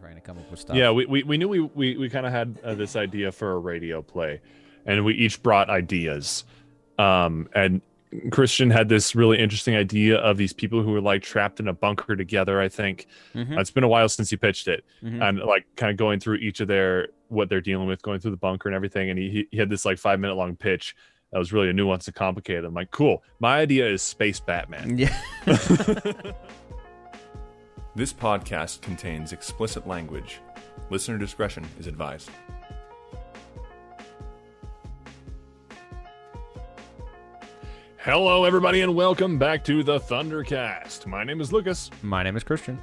trying to come up with stuff. Yeah, we, we, we knew we we, we kind of had uh, this idea for a radio play, and we each brought ideas. Um, and Christian had this really interesting idea of these people who were like trapped in a bunker together. I think Mhm. Uh, it's been a while since he pitched it, Mhm. and like kind of going through each of their what they're dealing with, going through the bunker and everything. And he he had this like five minute long pitch that was really a nuanced and complicated. I'm like, cool. My idea is Space Batman. Yeah. This podcast contains explicit language. Listener discretion is advised. Hello, everybody, and welcome back to the Thundercast. My name is Lucas. My name is Christian.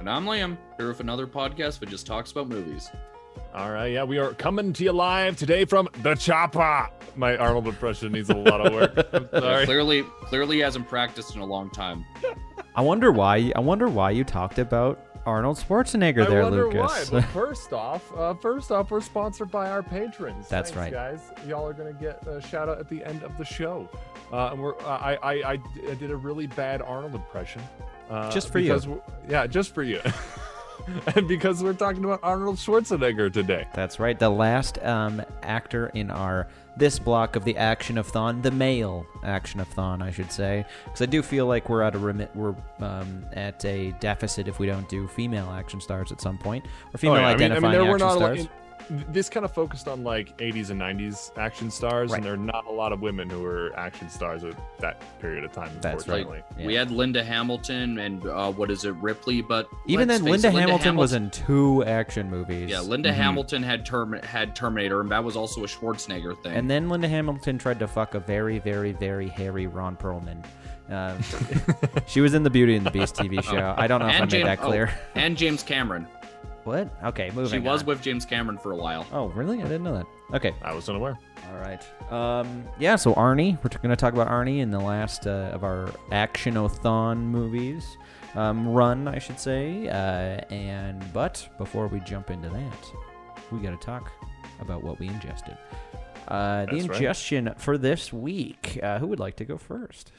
And I'm Liam, here with another podcast that just talks about movies. All right, yeah, we are coming to you live today from the Chopper. My Arnold impression needs a lot of work. I'm sorry. clearly, clearly hasn't practiced in a long time. I wonder why. I wonder why you talked about Arnold Schwarzenegger there, Lucas. I wonder Lucas. why. But first off, uh, first off, we're sponsored by our patrons. That's Thanks, right. guys. Y'all are gonna get a shout out at the end of the show. Uh, and we're uh, I, I I did a really bad Arnold impression. Uh, Just for you. Yeah, just for you. and because we're talking about Arnold Schwarzenegger today. That's right. The last um, actor in our this block of the action of thon, the male action of thon, I should say, because I do feel like we're at a remit, we're um, at a deficit if we don't do female action stars at some point or female Oh, yeah, I mean, I identifying mean, there were action not a lot. stars. in- this kind of focused on like 80s and 90s action stars, Right. and there are not a lot of women who were action stars at that period of time. That's right. unfortunately. Yeah. We had Linda Hamilton and uh, what is it, Ripley? But Even then, face Linda it, Hamilton was in two action movies. Yeah, Linda Mhm. Hamilton had term had Terminator, and that was also a Schwarzenegger thing. And then Linda Hamilton tried to fuck a very, very, very hairy Ron Perlman. Uh, she was in the Beauty and the Beast TV show. I don't know if I And made that clear. oh, and James Cameron. What? Okay, moving. She was on. with James Cameron for a while. Oh, really? I didn't know that. Okay. I was unaware. All right. Um, yeah. So Arnie, we're going to talk about Arnie in the last uh, of our action-o-thon movies. Um, run, I should say. Uh, and but before we jump into that, we got to talk about what we ingested. Uh, the That's right. ingestion for this week. Uh, who would like to go first?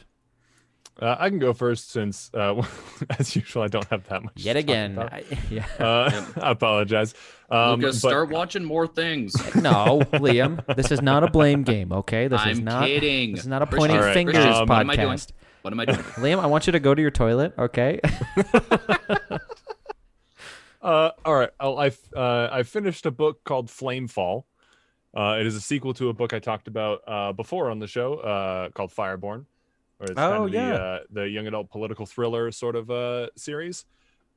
Uh, I can go first since, uh, as usual, I don't have that much. Yet to talk again, about. I, yeah. Uh, I apologize. Um, Lucas, but- start watching more things. no, Liam, this is not a blame game. Okay, this is I'm not. kidding. This is not a pointing All right. fingers Christian, what am I doing? podcast. What am I doing? Liam, I want you to go to your toilet. Okay. Uh, all right. I'll, I uh, I finished a book called Flamefall. Uh, it is a sequel to a book I talked about uh, before on the show uh, called Fireborne. Or it's kind Oh, of yeah. the, uh, the young adult political thriller sort of uh, series.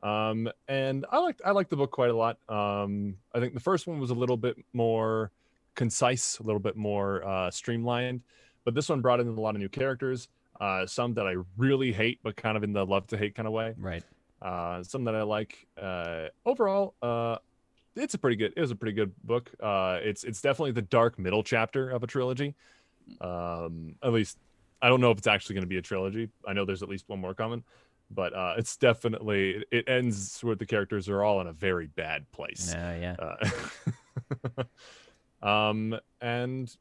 Um, and I liked I liked the book quite a lot. Um, I think the first one was a little bit more concise, a little bit more uh, streamlined, but this one brought in a lot of new characters. Uh, some that I really hate, but kind of in the love to hate kind of way right. uh some that i like uh overall uh it's a pretty good it was a pretty good book uh it's it's definitely the dark middle chapter of a trilogy um at least i don't know if it's actually going to be a trilogy i know there's at least one more coming but uh it's definitely it ends where the characters are all in a very bad place Uh, yeah. uh, um and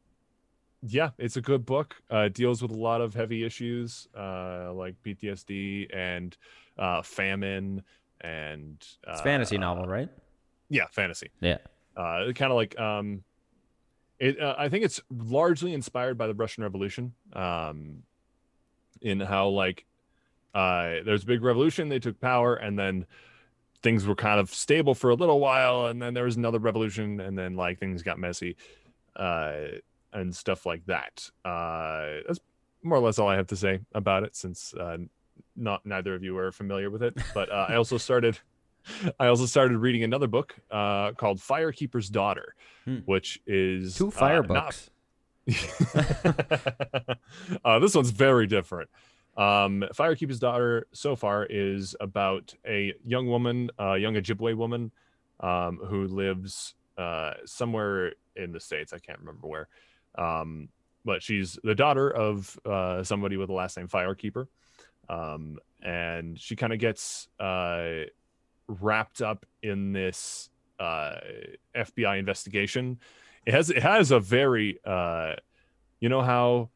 yeah it's a good book uh it deals with a lot of heavy issues uh like ptsd and uh famine and uh, It's a fantasy novel, right? yeah fantasy Yeah. uh kind of like um it uh, i think it's largely inspired by the russian revolution um in how like uh there's a big revolution they took power and then things were kind of stable for a little while and then there was another revolution and then like things got messy uh and stuff like that. Uh that's more or less all i have to say about it since uh not neither of you are familiar with it but uh, i also started i also started reading another book uh called firekeeper's daughter Hmm. which is Two fire uh, not- books. uh, this one's very different. Um, Firekeeper's Daughter so far is about a young woman, a young Ojibwe woman, um, who lives uh, somewhere in the states. I can't remember where, um, but she's the daughter of uh, somebody with the last name Firekeeper, um, and she kind of gets uh, wrapped up in this uh, FBI investigation. It has it has a very uh, you know how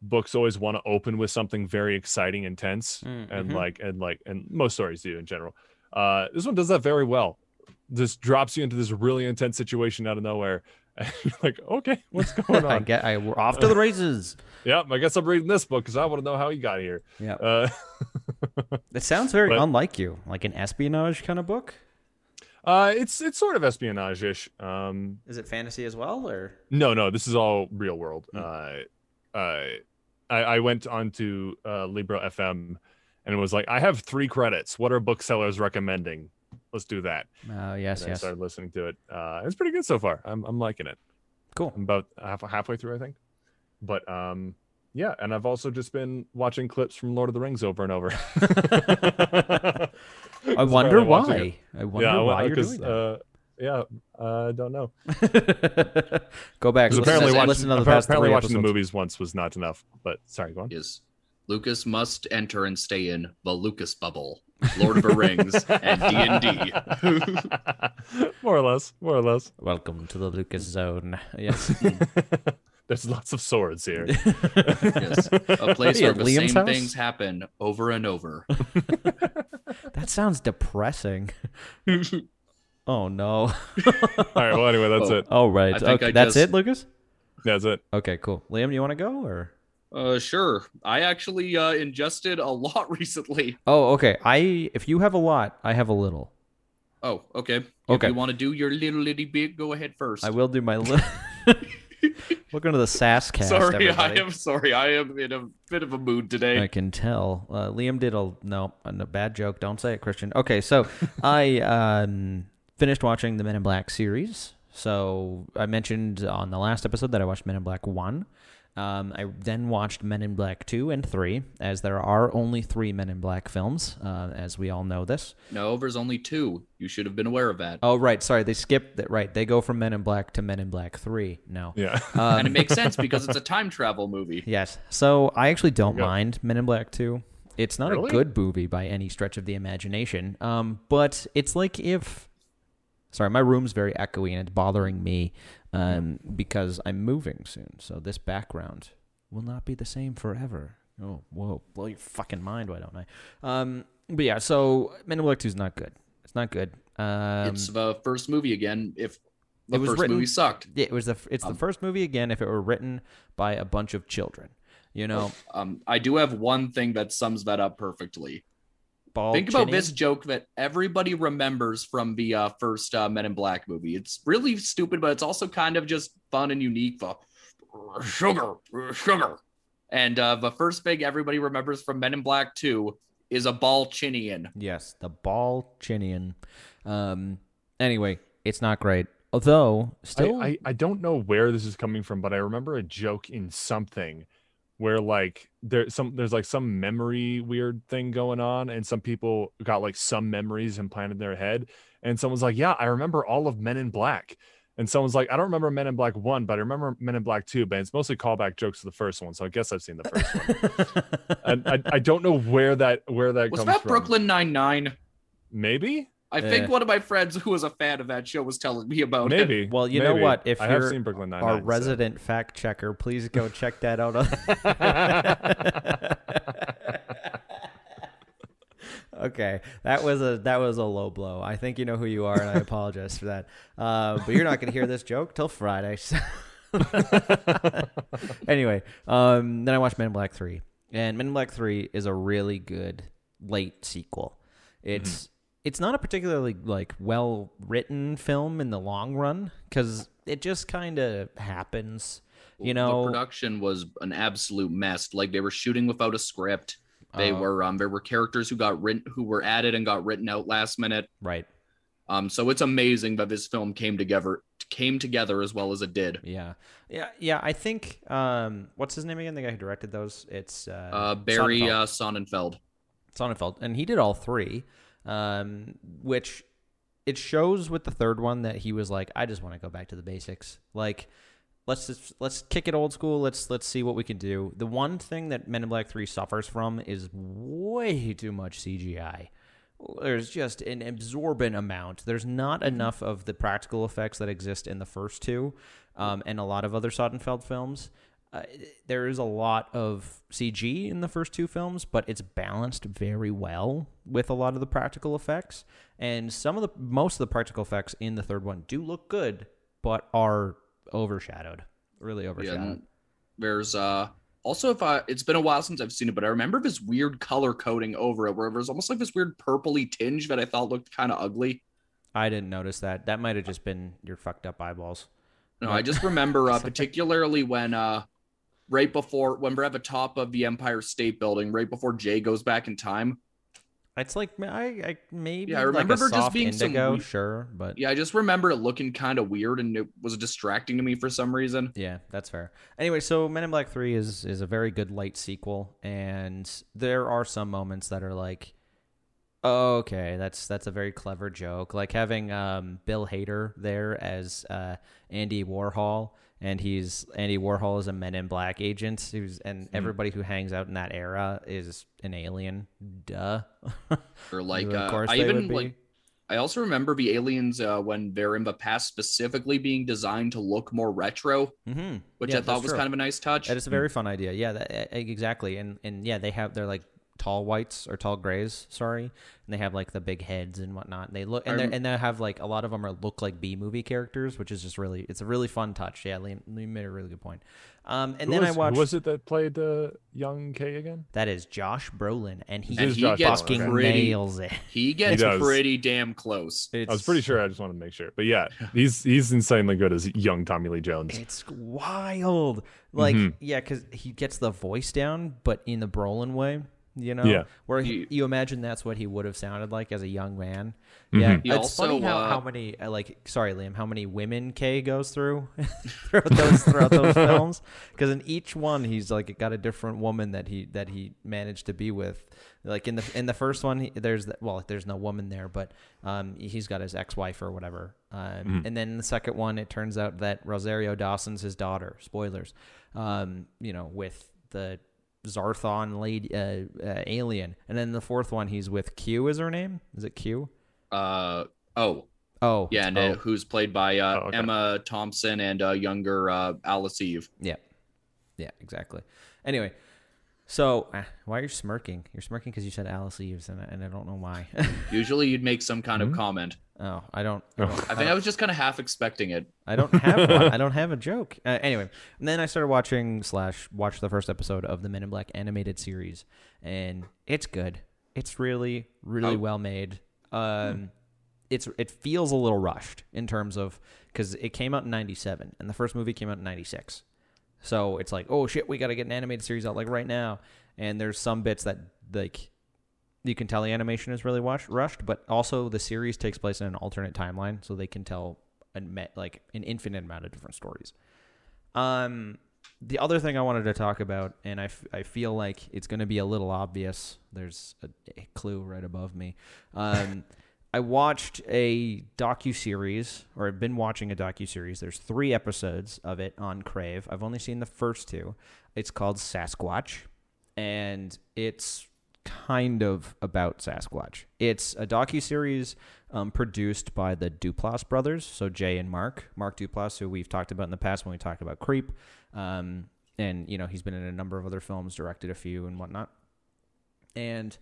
books always want to open with something very exciting, intense, Mm, and mhm. like and like and most stories do in general. Uh, this one does that very well. just drops you into this really intense situation out of nowhere. And you're like, okay, what's going on? I get. I we're off to the races. yep, I guess I'm reading this book because I want to know how he got here. Yeah. Uh, It sounds very But- unlike you, like an espionage kind of book. uh, it's it's sort of espionage ish. Um, Is it fantasy as well, or No, no, this is all real world. Hmm. Uh, uh, I, I went onto uh, Libro FM and it was like, I have three credits. What are booksellers recommending? Let's do that. Oh yes, And I started listening to it. Uh, it's pretty good so far. I'm, I'm liking it. Cool. I'm about half, halfway through, I think. But um, yeah, and I've also just been watching clips from Lord of the Rings over and over. I wonder why. I wonder yeah, why you're 'cause, doing that. Uh, yeah, uh, I don't know. Go back. Because Listen, apparently, says- watching, listen to the appar- past apparently three watching the movies once was not enough. But sorry, go on. Is Lucas must enter and stay in the Lucas bubble, Lord of the Rings, and D and D. more or less, more or less. Welcome to the Lucas Zone. Yes. Hmm. There's lots of swords here. Yes, a place where the Liam's same house? things happen over and over. that sounds depressing. oh no. All right. Well, anyway, that's Oh. it. Oh right. I think okay, I that's just- it, Lucas. That's it. Okay, cool. Liam, you want to go or? Uh, sure. I actually uh, ingested a lot recently. Oh, okay. I if you have a lot, I have a little. Oh, okay. Okay. If you want to do your little little bit, go ahead first. I will do my little. Welcome to the SAS cast. sorry, everybody. I am sorry. I am in a bit of a mood today. I can tell. Uh, Liam did a no, a bad joke. Don't say it, Christian. Okay, so I um, finished watching the Men in Black series. So I mentioned on the last episode that I watched Men in Black one. Um, I then watched Men in Black two and three, as there are only three Men in Black films, uh, as we all know this. No, there's only two. You should have been aware of that. Oh, right. Sorry, they skipped that. Right, they go from Men in Black to Men in Black three. No. Yeah. Um, and it makes sense because it's a time travel movie. Yes. So I actually don't There you go. mind Men in Black 2. It's not Really? a good movie by any stretch of the imagination. Um, but it's like if sorry, my room's very echoey and it's bothering me um, because I'm moving soon. So this background will not be the same forever. Oh, whoa, blow your fucking mind, why don't I? Um, but yeah, so Men in Black 2 is not good. It's not good. Um, it's the first movie again. If the It was first written- movie sucked, yeah, it was the it's the Um, first movie again if it were written by a bunch of children. You know, um, I do have one thing that sums that up perfectly. Ball Think about chinny. this joke that everybody remembers from the uh, first uh, Men in Black movie. It's really stupid, but it's also kind of just fun and unique. The sugar, sugar, and uh, the first thing everybody remembers from Men in Black Two is a Ballchinian. Yes, the Ballchinian. Um. Anyway, it's not great. Although still, I, I, I don't know where this is coming from, but I remember a joke in something where like there's some there's like some memory weird thing going on, and some people got like some memories implanted in their head, and someone's like, "Yeah, I remember all of Men in Black." And someone's like, I don't remember Men in Black one, but I remember Men in Black two. But it's mostly callback jokes to the first one, so I guess I've seen the first one. and I, I don't know where that where that Was comes that from. Brooklyn Nine Nine? Maybe, I Eh. think one of my friends who was a fan of that show was telling me about it. maybe. Well, you know what? If I you're seen Brooklyn Nine our resident fact checker, please go check that out. okay, that was a that was a low blow. I think you know who you are, and I apologize for that. Uh, but you're not going to hear this joke till Friday. so- anyway, um, then I watched Men in Black Three, and Men in Black Three is a really good late sequel. It's it's not a particularly like well written film in the long run because it just kind of happens. You know, the production was an absolute mess. Like they were shooting without a script. They Uh, were um there were characters who got written who were added and got written out last minute. right? Um so it's amazing that this film came together came together as well as it did. Yeah, yeah, yeah. I think um, what's his name again? The guy who directed those? It's uh, Uh Barry Sonnenfeld. uh Sonnenfeld. Sonnenfeld, and he did all three, um, which it shows with the third one that he was like, I just want to go back to the basics. Like, let's just let's kick it old school. Let's let's see what we can do. The one thing that Men in Black Three suffers from is way too much CGI. There's just an absorbent amount. There's not enough of the practical effects that exist in the first two, um, and a lot of other Sonnenfeld films. Uh, there is a lot of CG in the first two films, but it's balanced very well with a lot of the practical effects. And some of the most of the practical effects in the third one do look good, but are overshadowed, really overshadowed. and there's uh also if I it's been a while since I've seen it, but I remember this weird color coding over it where there's almost like this weird purpley tinge that I thought looked kind of ugly. I didn't notice that. That might have just been your fucked up eyeballs. No, I just remember uh, particularly when uh right before when we're at the top of the Empire State Building, right before Jay goes back in time. It's like I, I maybe Yeah, I like remember there just being some indigo, we- sure, but Yeah, I just remember it looking kind of weird and it was distracting to me for some reason. Yeah, that's fair. Anyway, so Men in Black Three is is a very good light sequel, and there are some moments that are like, oh, okay, that's that's a very clever joke. Like having um, Bill Hader there as uh, Andy Warhol, and he's Andy Warhol is a Men in Black agent, who's and everybody who hangs out in that era is an alien. Duh. Or like of uh, I they even would be. like I also remember the aliens uh, when they're in the past specifically being designed to look more retro, mm-hmm. which I thought was kind of a nice touch. That is a very fun idea. Yeah, that, exactly. And and yeah, they have they're like tall whites or tall grays. Sorry, and they have like the big heads and whatnot. They look and they I'm- and they have like a lot of them are look like B movie characters, which is just really it's a really fun touch. Yeah, Liam, Liam made a really good point. Um, and Who then was, I watched Who was it that played uh, young K again? that is Josh Brolin, and he, And he gets fucking pretty. nails it. He gets does. pretty damn close. It's, I was pretty sure. I just wanted to make sure. But yeah, he's he's insanely good as young Tommy Lee Jones. It's wild. Like, Mhm. yeah, because he gets the voice down, but in the Brolin way, you know? Yeah. Where he, He- you imagine that's what he would have sounded like as a young man. Mhm. Yeah. He it's also, funny how, uh, how many, uh, like, sorry, Liam, how many women Kay goes through throughout those, throughout those films. Because in each one, he's like got a different woman that he, that he managed to be with. Like in the in the first one, he, there's the, well, there's no woman there, but um, he's got his ex-wife or whatever. Um, Mhm. And then in the second one, it turns out that Rosario Dawson's his daughter. Spoilers. Um, you know, with the Zarthon lady uh, uh, alien, and then the fourth one, he's with Q. Is her name? Is it Q? Uh oh Oh, yeah, and oh, uh, who's played by uh, Oh, okay. Emma Thompson and uh, younger uh, Alice Eve. yeah, yeah, exactly. Anyway, so uh, why are you smirking? You're smirking because you said Alice Eves, and I, and I don't know why. Usually you'd make some kind Hmm? of comment. Oh, I don't. I don't, I think I was just kind of half expecting it. I don't have one. I don't have a joke. Uh, anyway, and then I started watching slash watch the first episode of the Men in Black animated series, and it's good. It's really, really Oh. well made. Um, it's it feels a little rushed in terms of because it came out in '97 and the first movie came out in '96, so it's like oh shit, we got to get an animated series out like right now. And there's some bits that like you can tell the animation is really rushed, but also the series takes place in an alternate timeline, so they can tell an met like an infinite amount of different stories. Um, the other thing I wanted to talk about, and I, f- I feel like it's going to be a little obvious. There's a, a clue right above me. Um, I watched a docu series, or I've been watching a docu series. There's three episodes of it on Crave. I've only seen the first two. It's called Sasquatch, and it's kind of about Sasquatch. It's a docu series um, produced by the Duplass brothers, so Jay and Mark, Mark Duplass, who we've talked about in the past when we talked about Creep, um, and you know he's been in a number of other films, directed a few and whatnot, and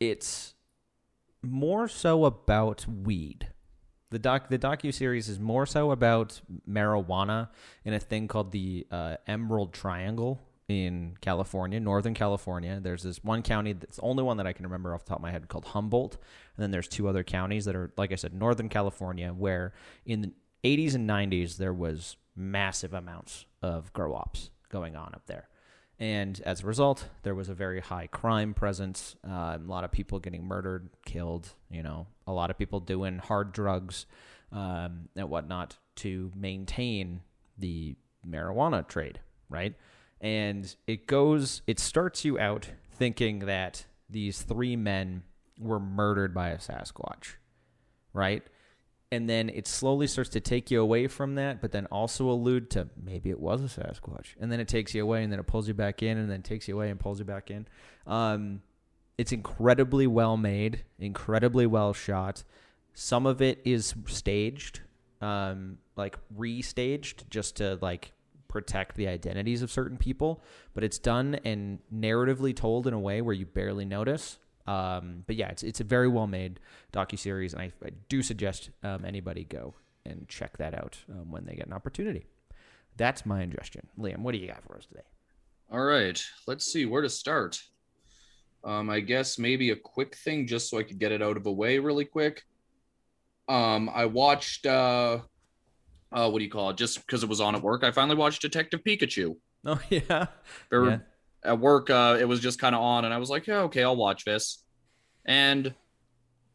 it's more so about weed. The doc the docu series is more so about marijuana and a thing called the uh, Emerald Triangle in California, Northern California. There's this one county that's the only one that I can remember off the top of my head called Humboldt, and then there's two other counties that are, like I said, Northern California, where in the 80s and 90s there was massive amounts of grow ops going on up there. And as a result, there was a very high crime presence. Uh, a lot of people getting murdered, killed. You know, a lot of people doing hard drugs um, and whatnot to maintain the marijuana trade, right? And it goes, it starts you out thinking that these three men were murdered by a Sasquatch, right? and then it slowly starts to take you away from that, but then also allude to maybe it was a Sasquatch, and then it takes you away, and then it pulls you back in, and then takes you away and pulls you back in. Um, it's incredibly well made, incredibly well shot. Some of it is staged, um, like restaged, just to like protect the identities of certain people, but it's done and narratively told in a way where you barely notice. Um, but yeah, it's it's a very well made docu series, and I, I do suggest um, anybody go and check that out um, when they get an opportunity. That's my ingestion. Liam, what do you got for us today? All right, let's see where to start. Um, I guess maybe a quick thing just so I could get it out of the way really quick. Um, I watched uh, uh, what do you call it? Just because it was on at work, I finally watched Detective Pikachu. Oh yeah, There yeah. at work, uh, it was just kind of on, and I was like, yeah, okay, I'll watch this. And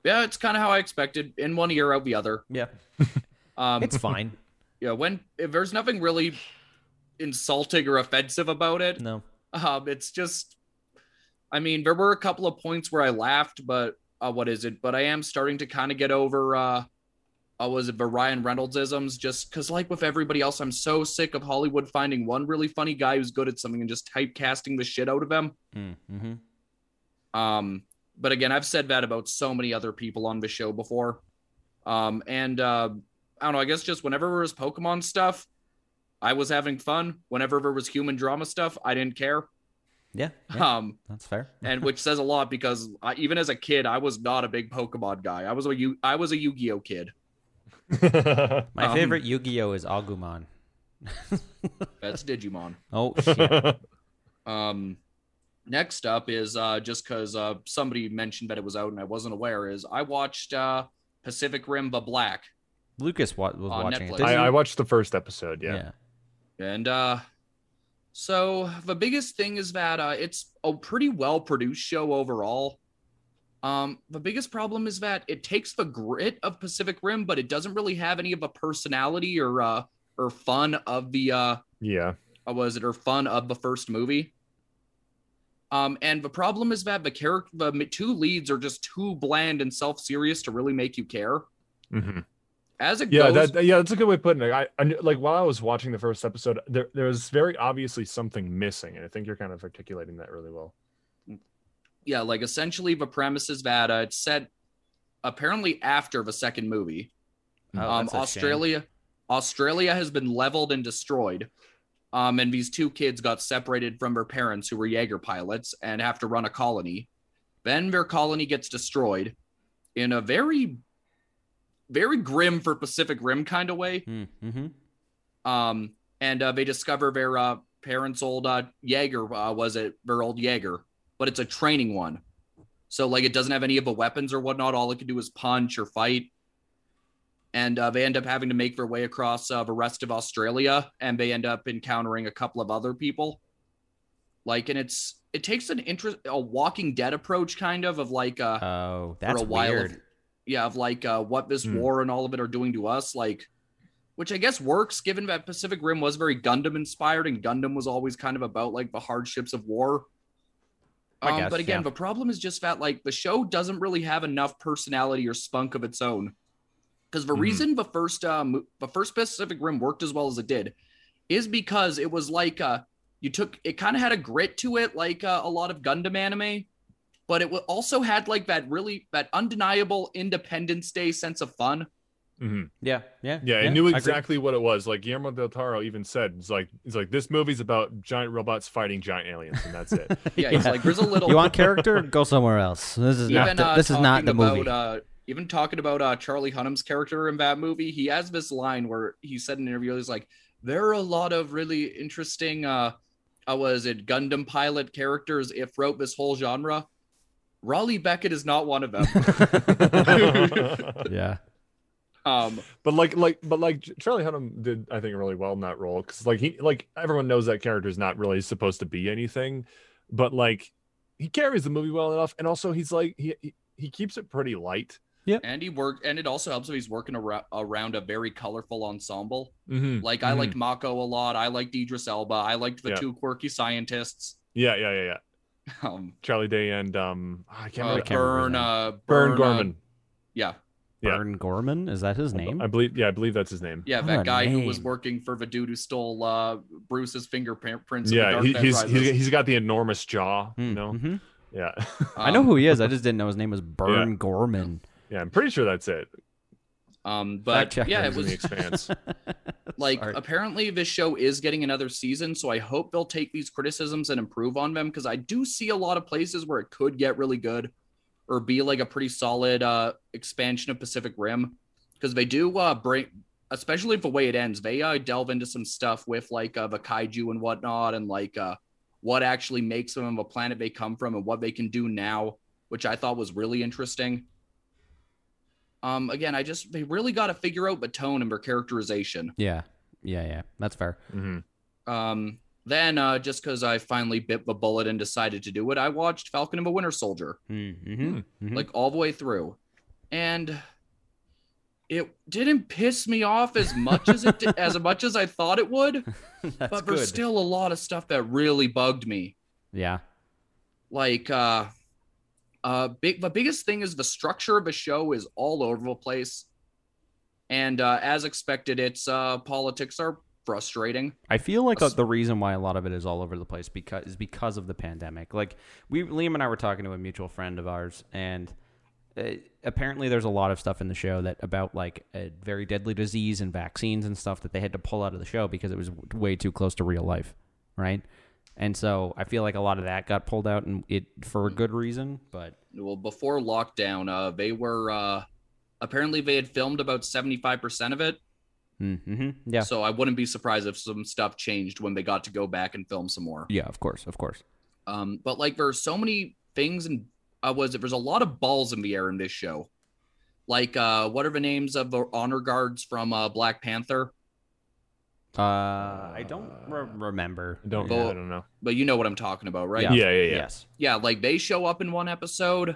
yeah, it's kind of how I expected. In one ear, out the other. yeah. Um, It's fine. yeah, when if there's nothing really insulting or offensive about it, No, um, it's just, I mean, there were a couple of points where I laughed, but uh, what is it? But I am starting to kind of get over, uh, uh, was it the Ryan Reynolds isms? Just because, like with everybody else, I'm so sick of Hollywood finding one really funny guy who's good at something and just typecasting the shit out of them. mm-hmm. Um, but again, I've said that about so many other people on the show before. Um, and uh, I don't know. I guess just whenever there was Pokemon stuff, I was having fun. Whenever there was human drama stuff, I didn't care. yeah, yeah, Um, that's fair. and which says a lot because I, even as a kid, I was not a big Pokemon guy. I was a Yu- I was a Yu-Gi-Oh kid. My Um, favorite Yu-Gi-Oh is Agumon. That's Digimon. Oh shit! Um, next up is uh, just because uh, somebody mentioned that it was out and I wasn't aware. Is I watched uh, Pacific Rim: The Black. Lucas wa- was On watching Netflix. it. I. I watched the first episode. Yeah. And uh so the biggest thing is that uh it's a pretty well produced show overall. Um the biggest problem is that it takes the grit of Pacific Rim but it doesn't really have any of the personality or uh or fun of the uh Yeah. uh, was it or fun of the first movie. Um and the problem is that the character the two leads are just too bland and self-serious to really make you care. Mm-hmm. As it Yeah, goes that yeah, that's a good way of putting it. I, I like while I was watching the first episode, there there was very obviously something missing, and I think you're kind of articulating that really well. Yeah, like essentially the premise is that uh, it's set apparently after the second movie. Oh, um, that's a shame. Australia, Australia has been leveled and destroyed. Um, and these two kids got separated from their parents, who were Jaeger pilots, and have to run a colony. Then their colony gets destroyed in a very, very grim for Pacific Rim kind of way. Mm-hmm. Um, and uh, they discover their uh, parents' old uh, Jaeger uh, was it their old Jaeger, but it's a training one. So like it doesn't have any of the weapons or whatnot. All it can do is punch or fight. And uh, they end up having to make their way across uh, the rest of Australia, and they end up encountering a couple of other people. Like, and it's it takes an interest, a Walking Dead approach, kind of, of like uh, Oh, that's for a while weird. of yeah of like uh what this Hmm. war and all of it are doing to us like which i guess works given that pacific rim was very gundam inspired and gundam was always kind of about like the hardships of war um, guess, but again yeah. the problem is just that like the show doesn't really have enough personality or spunk of its own because the Mhm. reason the first um the first pacific rim worked as well as it did is because it was like uh you took it kind of had a grit to it like uh, a lot of gundam anime but it also had like that really that undeniable independence day sense of fun hmm Yeah, yeah, Yeah, it I knew exactly what it was. Like Guillermo del Toro even said, "It's like it's like this movie's about giant robots fighting giant aliens, and that's it." yeah, it's like there's a little You want character? Go somewhere else. This is not. The, uh, this is not talking the movie. about, uh even talking about uh charlie hunnam's character in that movie he has this line where he said in an interview he's like there are a lot of really interesting uh uh, was it Gundam pilot characters if wrote this whole genre? Raleigh Becket is not one of them. yeah. Um, but like like but like Charlie Hunnam did I think really well in that role because like he like everyone knows that character is not really supposed to be anything, but like he carries the movie well enough, and also he's like he he, he keeps it pretty light. Yeah, and he worked, and it also helps if he's working ar- around a very colorful ensemble. Mm-hmm. Like I liked Mako a lot. I liked Idris Elba. I liked the Yeah. two quirky scientists. Yeah, yeah, yeah, yeah. Um, Charlie Day and um I can't uh, remember. can't remember Burn, uh, Burn uh, Gorman. yeah, Yeah. Burn Gorman is that his name? I believe yeah, I believe that's his name. yeah, What that a guy who was working for the dude who stole uh, Bruce's fingerprints. in The Yeah, Dark he, he's, he's he's got the enormous jaw, you Mm-hmm. Yeah, I know Um, who he is. I just didn't know his name was Burn Gorman. yeah, I'm pretty sure that's it. Um, but yeah, it was the Expanse. like Sorry. apparently this show is getting another season so i hope they'll take these criticisms and improve on them because i do see a lot of places where it could get really good or be like a pretty solid uh expansion of pacific rim. Because they do uh bring especially the way it ends they uh delve into some stuff with like uh the kaiju and whatnot and like uh what actually makes them a planet they come from and what they can do now which i thought was really interesting. Um again i just they really got to figure out the tone and their characterization. Yeah, yeah, yeah. That's fair. hmm um, then, uh, just because I finally bit the bullet and decided to do it, I watched Falcon and the Winter Soldier Mm-hmm. hmm like all the way through, and it didn't piss me off as much as it did, as much as I thought it would. That's but good. there's still a lot of stuff that really bugged me. yeah. Like, uh, uh, big the biggest thing is the structure of the show is all over the place, and uh, as expected, its uh, politics are frustrating. I feel like uh, Us- the reason why a lot of it is all over the place because is because of the pandemic. Like we, Liam and I were talking to a mutual friend of ours, and uh, apparently there's a lot of stuff in the show that about like a very deadly disease and vaccines and stuff that they had to pull out of the show because it was w- way too close to real life, right? And so I feel like a lot of that got pulled out, and it for a good reason. But well before lockdown uh they were uh apparently they had filmed about 75% of it mm-hmm. yeah, so i wouldn't be surprised if some stuff changed when they got to go back and film some more yeah, of course, of course. um but like there's so many things and uh was it there's a lot of balls in the air in this show like uh what are the names of the honor guards from uh black panther Uh, I don't re- remember. I don't. Well- I don't know. but you know what i'm talking about right Yeah. Yeah, yeah, yeah. Yes. yeah, like they show up in one episode.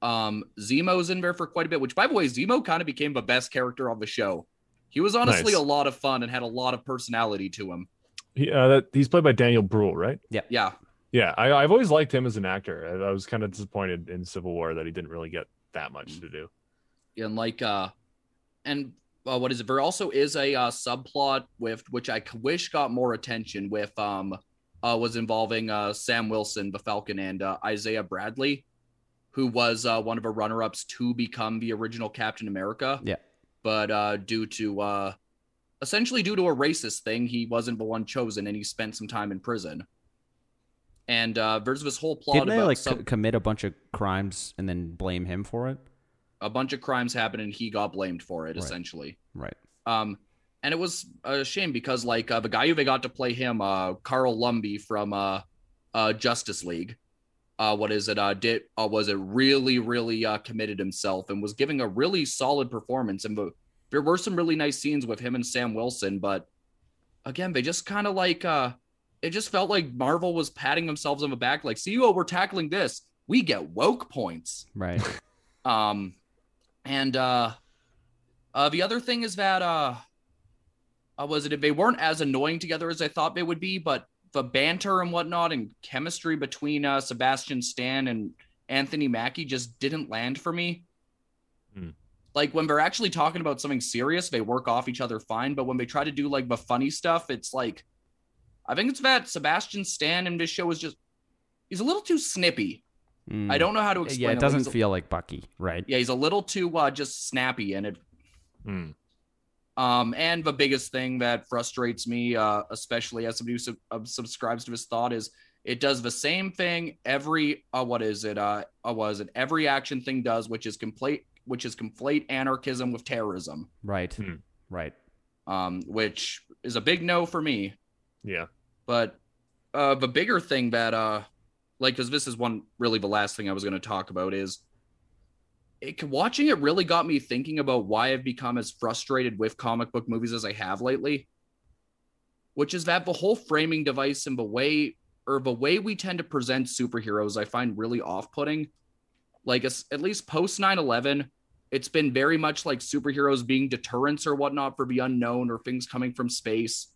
Um, Zemo's in there for quite a bit, which by the way, Zemo kind of became the best character on the show. He was honestly Nice. a lot of fun and had a lot of personality to him. He, uh, that, he's played by Daniel Bruhl, right? Yeah. Yeah, I, I've always liked him as an actor. I, I was kind of disappointed in Civil War that he didn't really get that much to do. And like uh and uh, what is it? There also is a uh, subplot with which I wish got more attention with um uh was involving uh Sam Wilson, the Falcon, and uh, Isaiah Bradley, who was uh one of the runner-ups to become the original Captain America. Yeah. But uh due to uh essentially due to a racist thing, he wasn't the one chosen and he spent some time in prison. And uh there's this whole plot Didn't they about like commit a bunch of crimes and then blame him for it? a bunch of crimes happened and he got blamed for it Right. essentially. Right. Um, and it was a shame because like uh, the guy who they got to play him, uh, Carl Lumbly from uh, uh, Justice League, uh, what is it? Uh, did uh, was it really really uh, committed himself and was giving a really solid performance. And there were some really nice scenes with him and Sam Wilson, but again, they just kind of like uh, it just felt like Marvel was patting themselves on the back, like, see, oh, we're tackling this. We get woke points. Right. Um, and uh, uh, the other thing is that uh, uh, was it they weren't as annoying together as I thought they would be, but the banter and whatnot and chemistry between uh, Sebastian Stan and Anthony Mackie just didn't land for me. Hmm. Like when they're actually talking about something serious, they work off each other fine. But when they try to do like the funny stuff, it's like I think it's that Sebastian Stan in this show is just he's a little too snippy. I don't know how to explain. Mm. Yeah, it doesn't a- feel like Bucky, right? yeah, he's a little too uh, just snappy, and it. Hmm. Um, and the biggest thing that frustrates me, uh, especially as somebody who sub- uh, subscribes to his thought, is it does the same thing every. Uh, what is it? Uh, uh, was it every action thing does, which is complete, which is conflate anarchism with terrorism. Right. Hmm. Right. Um, which is a big no for me. Yeah. But uh, the bigger thing that, uh, like, because this is one really the last thing I was going to talk about is it, watching it really got me thinking about why I've become as frustrated with comic book movies as I have lately. Which is that the whole framing device and the way, or the way we tend to present superheroes, I find really off-putting. Like, at least post 9/11, it's been very much like superheroes being deterrents or whatnot for the unknown or things coming from space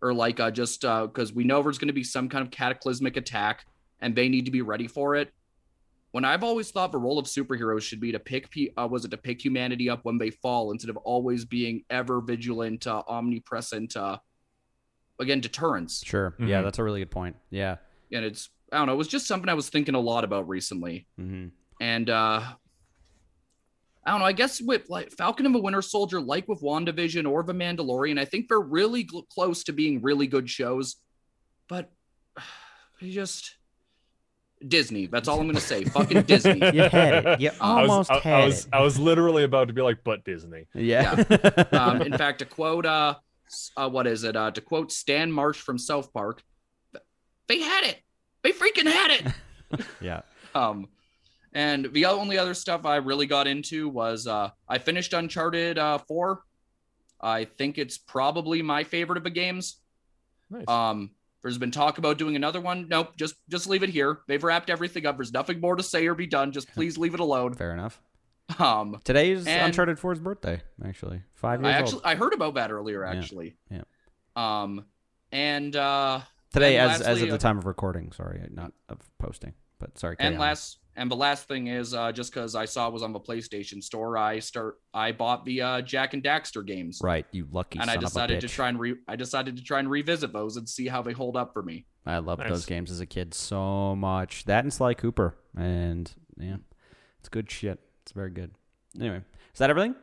or like uh, just because we know there's going to be some kind of cataclysmic attack and they need to be ready for it. When I've always thought the role of superheroes should be to pick, pe- uh, was it to pick humanity up when they fall instead of always being ever vigilant, uh, omnipresent, uh, again, deterrence. Sure. Yeah, Mhm. that's a really good point. Yeah. And it's, I don't know, it was just something I was thinking a lot about recently. hmm And uh, I don't know. I guess with like Falcon and the Winter Soldier, like with WandaVision or The Mandalorian, I think they're really gl- close to being really good shows. But they just Disney. That's all I'm gonna say. Fucking Disney. You had it. You I was, almost I, had I was, it. I was literally about to be like, but Disney. Yeah. Um, in fact, to quote uh, uh what is it? Uh, to quote Stan Marsh from South Park, they had it. They freaking had it. yeah. Um, and the only other stuff I really got into was uh, I finished Uncharted uh, 4. I think it's probably my favorite of the games. Nice. Um, there's been talk about doing another one. Nope, just just leave it here. They've wrapped everything up. There's nothing more to say or be done. Just please leave it alone. Fair enough. Um, Today's Uncharted 4's birthday, actually. Five years I old. I heard about that earlier. Actually, yeah. Um, and uh, Today, and as as lastly, of the uh, time of recording. Sorry, not of posting. But sorry. and on. last and the last thing is uh, just because I saw it was on the PlayStation Store, I start I bought the uh, Jak and Daxter games. Right, you lucky and son I of a decided to try and re- I decided to try and revisit those and see how they hold up for me. I loved those games as a kid so much. That and Sly Cooper, and yeah, it's good shit. It's very good. Anyway, is that everything?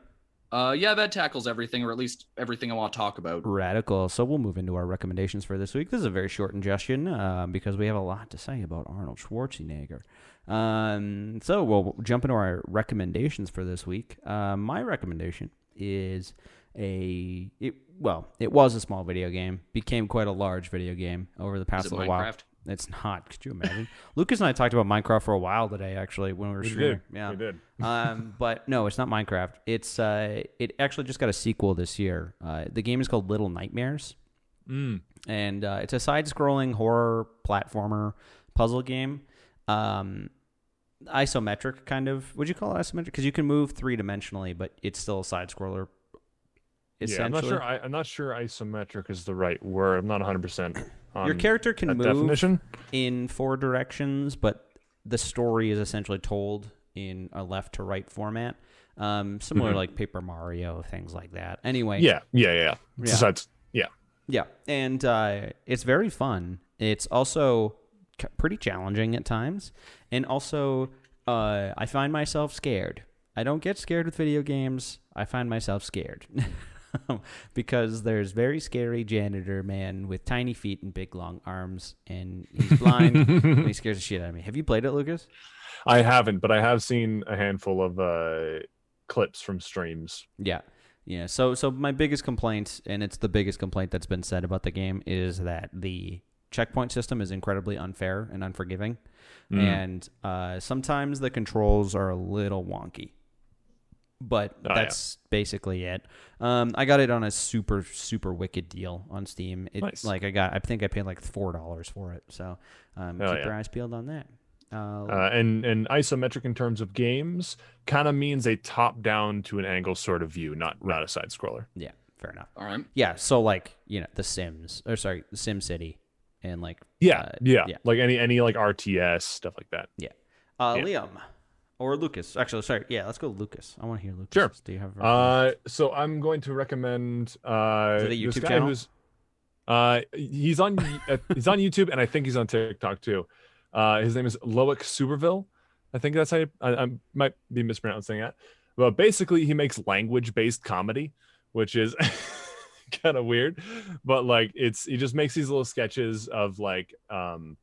Uh, yeah, that tackles everything, or at least everything I want to talk about. Radical. So we'll move into our recommendations for this week. This is a very short ingestion uh, because we have a lot to say about Arnold Schwarzenegger. Um, so we'll jump into our recommendations for this week. Uh, my recommendation is a it, well, it was a small video game, became quite a large video game over the past it little while. It's not. Could you imagine? Lucas and I talked about Minecraft for a while today, actually, when we were We streaming. did. Yeah. We did. um, but no, it's not Minecraft. It's uh, it actually just got a sequel this year. Uh, the game is called Little Nightmares, Mm. and uh, it's a side-scrolling horror platformer puzzle game. Um, isometric kind of. Would you call it isometric? Because you can move three-dimensionally, but it's still a side-scroller. Yeah, I'm not sure. I, I'm not sure isometric is the right word. I'm not 100 percent Your character can move definition. in four directions, but the story is essentially told in a left to right format. Um, similar Mhm. like Paper Mario, things like that. Anyway, Yeah, yeah, yeah. yeah. Yeah. Besides, yeah, Yeah, and uh, it's very fun. It's also c- pretty challenging at times, and also uh, I find myself scared. I don't get scared with video games. I find myself scared because there's very scary janitor man with tiny feet and big long arms, and he's blind. and he scares the shit out of me. Have you played it, Lucas? I haven't, but I have seen a handful of uh, clips from streams. Yeah. Yeah. So so my biggest complaint, and it's the biggest complaint that's been said about the game, is that the checkpoint system is incredibly unfair and unforgiving. Mm. And uh, sometimes the controls are a little wonky. But Oh, yeah. that's basically it. Um, I got it on a super super wicked deal on Steam. It's Nice. like I got I think I paid like four dollars for it. So um, Hell keep yeah. your eyes peeled on that. Uh, Uh, and and isometric in terms of games kind of means a top down to an angle sort of view, not not a side scroller. yeah, fair enough. All right. Yeah, so like you know the Sims or sorry, the Sim City, and like Yeah, Uh, yeah, yeah. like any any like RTS stuff like that. uh, Yeah. Liam or Lucas. Actually, sorry, yeah, let's go Lucas. I want to hear Lucas. Sure. Do you have? Uh, so I'm going to recommend uh Is it a this YouTube guy channel? who's uh he's on uh, he's on YouTube and I think he's on TikTok too. Uh, his name is Loic Suberville. I think that's how you, I, I might be mispronouncing that. But basically, he makes language based comedy, which is kind of weird. But like, it's he just makes these little sketches of like um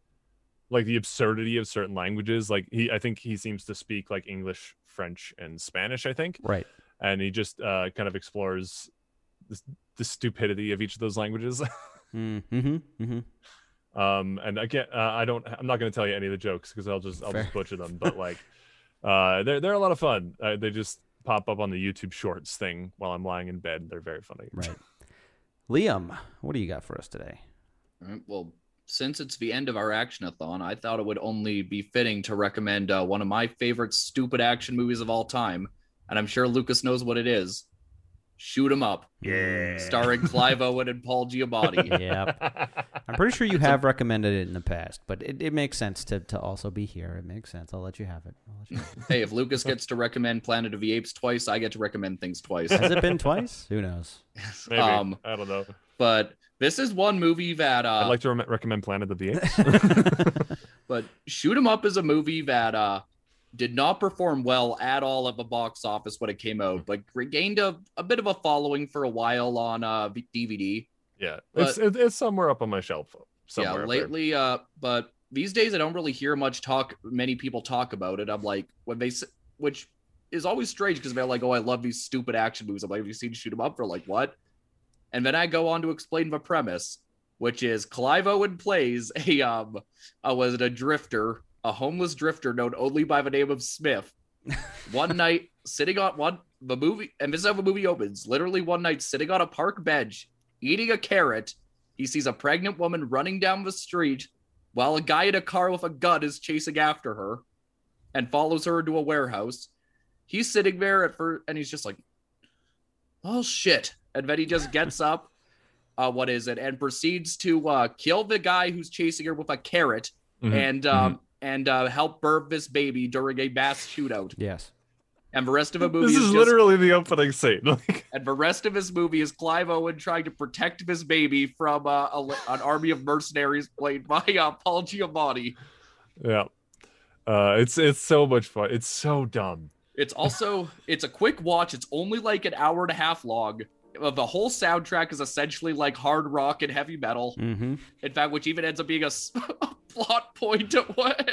like the absurdity of certain languages. Like he, I think he seems to speak like English, French, and Spanish. I think right. and he just uh, kind of explores the, the stupidity of each of those languages. Mm-hmm. Mm-hmm. um, and again, uh, I don't, I'm not going to tell you any of the jokes because I'll just, I'll Fair. just butcher them. But like, uh, they're they're a lot of fun. Uh, they just pop up on the YouTube Shorts thing while I'm lying in bed. They're very funny. Right. Liam, what do you got for us today? All right. Well, since it's the end of our actionathon, I thought it would only be fitting to recommend uh, one of my favorite stupid action movies of all time, and I'm sure Lucas knows what it is. Shoot 'em up, Yeah. starring Clive Owen and Paul Giamatti. Yep. I'm pretty sure you have recommended it in the past, but it, it makes sense to, to also be here. It makes sense. I'll let you have it. You have it. hey, if Lucas gets to recommend Planet of the Apes twice, I get to recommend things twice. Has it been twice? Who knows? Maybe Um, I don't know. But this is one movie that uh, I'd like to rem- recommend Planet of the Apes. but Shoot 'em up is a movie that uh did not perform well at all at the box office when it came out, but regained a, a bit of a following for a while on uh, DVD. Yeah, But- it's it's somewhere up on my shelf. Somewhere yeah, there. lately, uh, but these days I don't really hear much talk. Many people talk about it. I'm like, when they, which is always strange because they're like, oh, I love these stupid action movies. I'm like, have you seen Shoot 'Em Up? For like, what? And then I go on to explain the premise, which is Clive Owen plays a um, uh, was it a drifter, a homeless drifter known only by the name of Smith. One night, sitting on one the movie, and this is how the movie opens. Literally, one night, sitting on a park bench, eating a carrot, he sees a pregnant woman running down the street while a guy in a car with a gun is chasing after her and follows her into a warehouse. He's sitting there at first and he's just like, oh shit. And then he just gets up, uh, what is it, and proceeds to uh, kill the guy who's chasing her with a carrot Mhm, and um, and uh, help birth this baby during a mass shootout. Yes. And the rest of the movie This is just- literally the opening scene. Like, and the rest of his movie is Clive Owen trying to protect this baby from uh, a, an army of mercenaries played by uh, Paul Giamatti. yeah, uh, it's it's so much fun. It's so dumb. It's also it's a quick watch. It's only like an hour and a half long. The whole soundtrack is essentially like hard rock and heavy metal. Mm-hmm. In fact, which even ends up being a plot point at what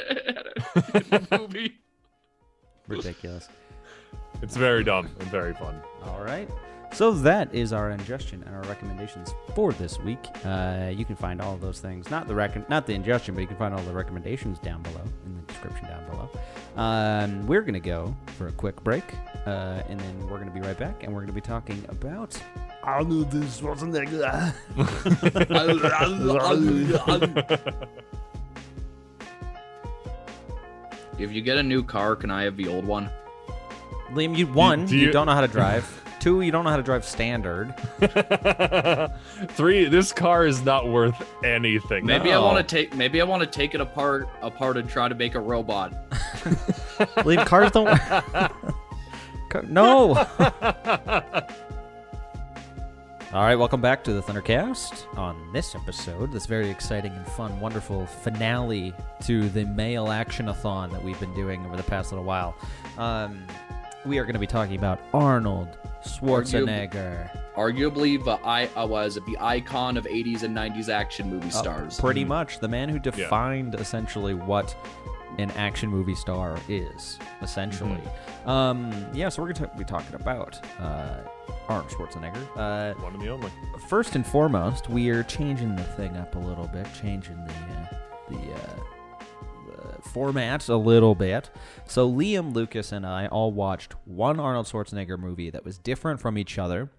movie. Ridiculous. It's very dumb and very fun. All right. So that is our ingestion and our recommendations for this week. Uh, you can find all of those things, not the rec- not the ingestion, but you can find all the recommendations down below in the description down below. Um, we're gonna go for a quick break, uh, and then we're gonna be right back, and we're gonna be talking about Arnold Schwarzenegger. If you get a new car, can I have the old one? Liam, you one, do you, you- don't know how to drive. Two, you don't know how to drive standard. Three. This car is not worth anything. Maybe I No. want to take. Maybe I want to take it apart, apart and try to make a robot. Leave cars don't. Car- no. All right, welcome back to the Thundercast. On this episode, this very exciting and fun, wonderful finale to the male action-a-thon that we've been doing over the past little while, um, we are going to be talking about Arnold Schwarzenegger. Arguably, the I uh, was the icon of 80s and 90s action movie Uh, stars. pretty much the man who defined essentially what an action movie star is, essentially. Um, yeah, so we're going to be talking about uh, Arnold Schwarzenegger. Uh, One and the only. first and foremost, we are changing the thing up a little bit, changing the uh, the, uh, the format a little bit. So Liam, Lucas, and I all watched one Arnold Schwarzenegger movie that was different from each other.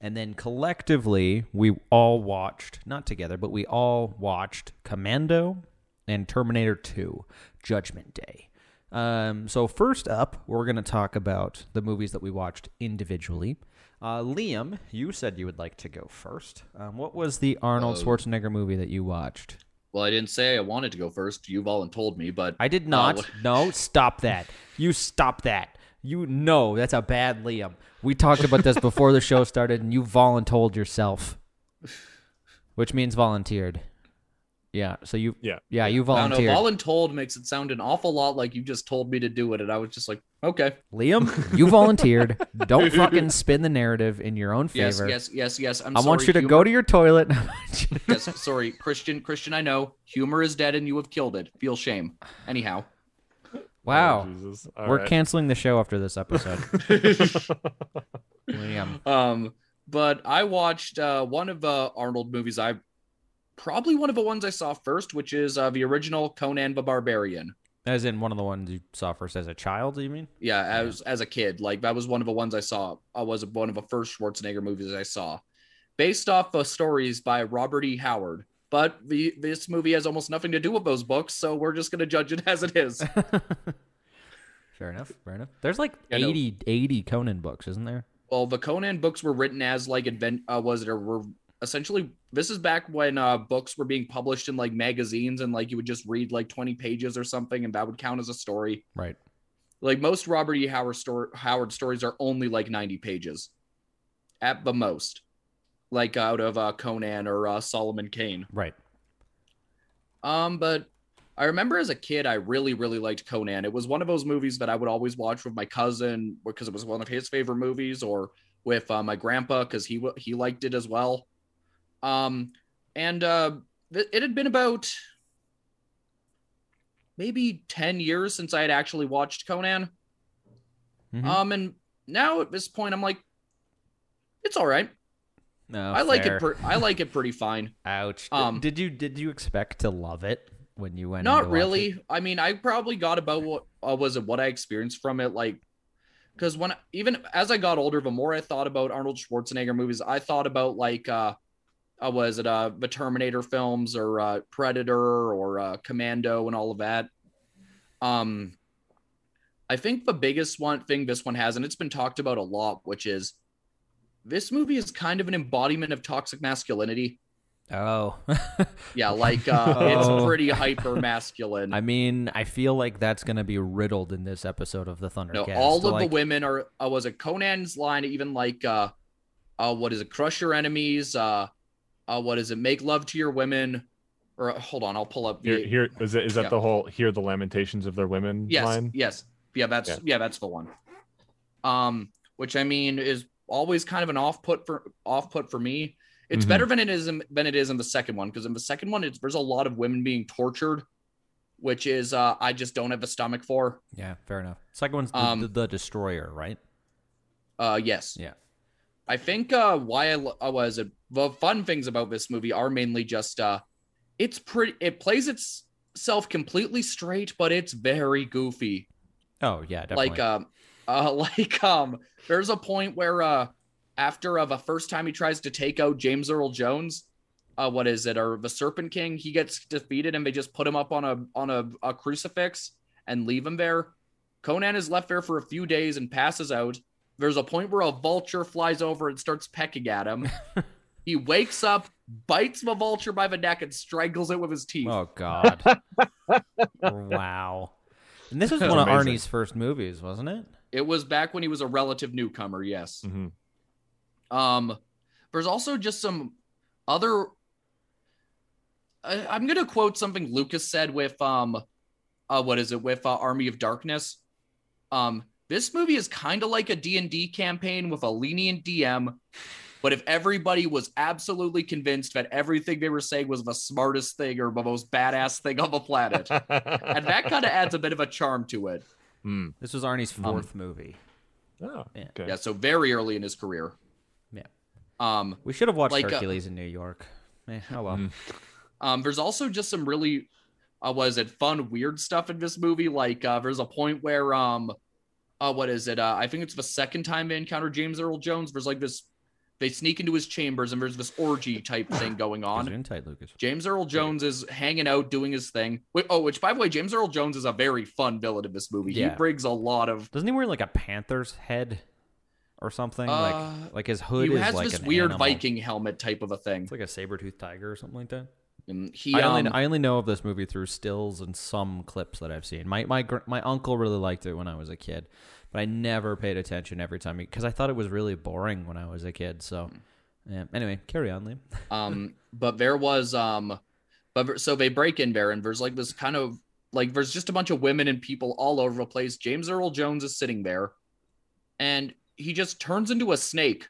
And then collectively, we all watched, not together, but we all watched Commando and Terminator 2 Judgment Day. Um, so, first up, we're going to talk about the movies that we watched individually. Uh, Liam, you said you would like to go first. Um, what was the Arnold Schwarzenegger movie that you watched? Well, I didn't say I wanted to go first. You've all told me, but I did uh, not. Oh. no, stop that. You stop that. You know that's a bad Liam. We talked about this before the show started, and you voluntold yourself, which means volunteered. Yeah. So you. Yeah. Yeah, you I don't know. volunteered. Voluntold makes it sound an awful lot like you just told me to do it, and I was just like, okay, Liam, you volunteered. Don't fucking spin the narrative in your own favor. yes, yes, yes. yes. I'm sorry. I want sorry, you to humor- go to your toilet. yes, sorry, Christian. Christian, I know humor is dead, and you have killed it. Feel shame. Anyhow, wow. Oh, Jesus. All We're right. canceling the show after this episode. Liam. um, but I watched uh, one of the Arnold movies. I probably one of the ones I saw first, which is uh, the original Conan the Barbarian. As in one of the ones you saw first as a child, you mean? Yeah, as as a kid, like that was one of the ones I saw. I was one of the first Schwarzenegger movies I saw, based off of stories by Robert E. Howard. But the this movie has almost nothing to do with those books, so we're just gonna judge it as it is. Fair enough. Fair enough. There's like Yeah, no. 80, 80 Conan books, isn't there? well, the Conan books were written as like invent uh, was it or were essentially this is back when uh books were being published in like magazines and like you would just read like 20 pages or something and that would count as a story. Right. Like most Robert E. Howard Howard stories are only like 90 pages at the most. Like out of uh Conan or uh Solomon Kane. Right. Um, but I remember as a kid, I really, really liked Conan. It was one of those movies that I would always watch with my cousin because it was one of his favorite movies, or with uh, my grandpa because he he liked it as well. Um, and uh, it, it had been about maybe ten years since I had actually watched Conan. Mhm. Um, and now at this point, I'm like, it's all right. no, I like it. Per- I like it pretty fine. Ouch. um, did you did you expect to love it when you went? Not really. I mean, I probably got about what uh, was it what I experienced from it, like because when even as I got older, the more I thought about Arnold Schwarzenegger movies, I thought about like uh, uh was it uh the Terminator films or uh, Predator or uh, Commando and all of that. Um, I think the biggest one thing this one has, and it's been talked about a lot, which is this movie is kind of an embodiment of toxic masculinity. Oh. Yeah, like uh, Oh. it's pretty hyper masculine. I mean, I feel like that's gonna be riddled in this episode of the Thundercast. No, all of the Like, women are. Uh, was it Conan's line? Even like, uh, uh, what is it? Crush your enemies. Uh, uh, what is it? Make love to your women. Or uh, hold on, I'll pull up. Here, here is that is that Yeah. the whole hear the lamentations of their women yes, line? yes, yeah. That's Yeah. yeah. that's the one. Um, which I mean is always kind of an off put for off put for me. It's Mhm. better than it is in, than it is in the second one because in the second one, it's, there's a lot of women being tortured, which is uh, I just don't have a stomach for. Yeah, fair enough. Second one's the, Um, the, the destroyer, right? Uh, yes. Yeah. I think uh, why I uh, was it the fun things about this movie are mainly just uh, it's pretty. It plays itself completely straight, but it's very goofy. Oh yeah, definitely. Like um, uh, like um, there's a point where uh, after uh, the first time he tries to take out James Earl Jones, uh, what is it, or the Serpent King, he gets defeated, and they just put him up on a on a, a crucifix and leave him there. Conan is left there for a few days and passes out. There's a point where a vulture flies over and starts pecking at him. he wakes up, bites the vulture by the neck, and strangles it with his teeth. oh god. wow. And this was That's one of amazing. Arnie's first movies, wasn't it? It was back when he was a relative newcomer, yes. hmm Um, there's also just some other. I, I'm gonna quote something Lucas said with um, uh, what is it with uh, Army of Darkness? Um, this movie is kind of like a D and D campaign with a lenient DM, but if everybody was absolutely convinced that everything they were saying was the smartest thing or the most badass thing on the planet, and that kind of adds a bit of a charm to it. Hmm. This was Arnie's Um, fourth movie. Oh, Yeah. okay. Yeah, so very early in his career. Yeah. Um, We should have watched Like, uh, Hercules in New York. Eh, oh well. Mhm. Um, there's also just some really, uh, was it fun, weird stuff in this movie? Like, uh, there's a point where, um, uh, what is it? Uh, I think it's the second time they encounter James Earl Jones. There's like this, they sneak into his chambers and there's this orgy type thing going on. in tight, Lucas. James Earl Jones is hanging out doing his thing. Wait, oh, which by the way, James Earl Jones is a very fun villain in this movie. Yeah. He brings a lot of. Doesn't he wear like a panther's head or something? Uh, like like his hood he is has like this weird animal. Viking helmet type of a thing. It's like a saber-toothed tiger or something like that. And he, I only um, I only know of this movie through stills and some clips that I've seen. My my my uncle really liked it when I was a kid, but I never paid attention every time because I thought it was really boring when I was a kid. So, yeah. Anyway, carry on, Liam. um but there was um but so they break in there and there's like this kind of like there's just a bunch of women and people all over the place james earl jones is sitting there and he just turns into a snake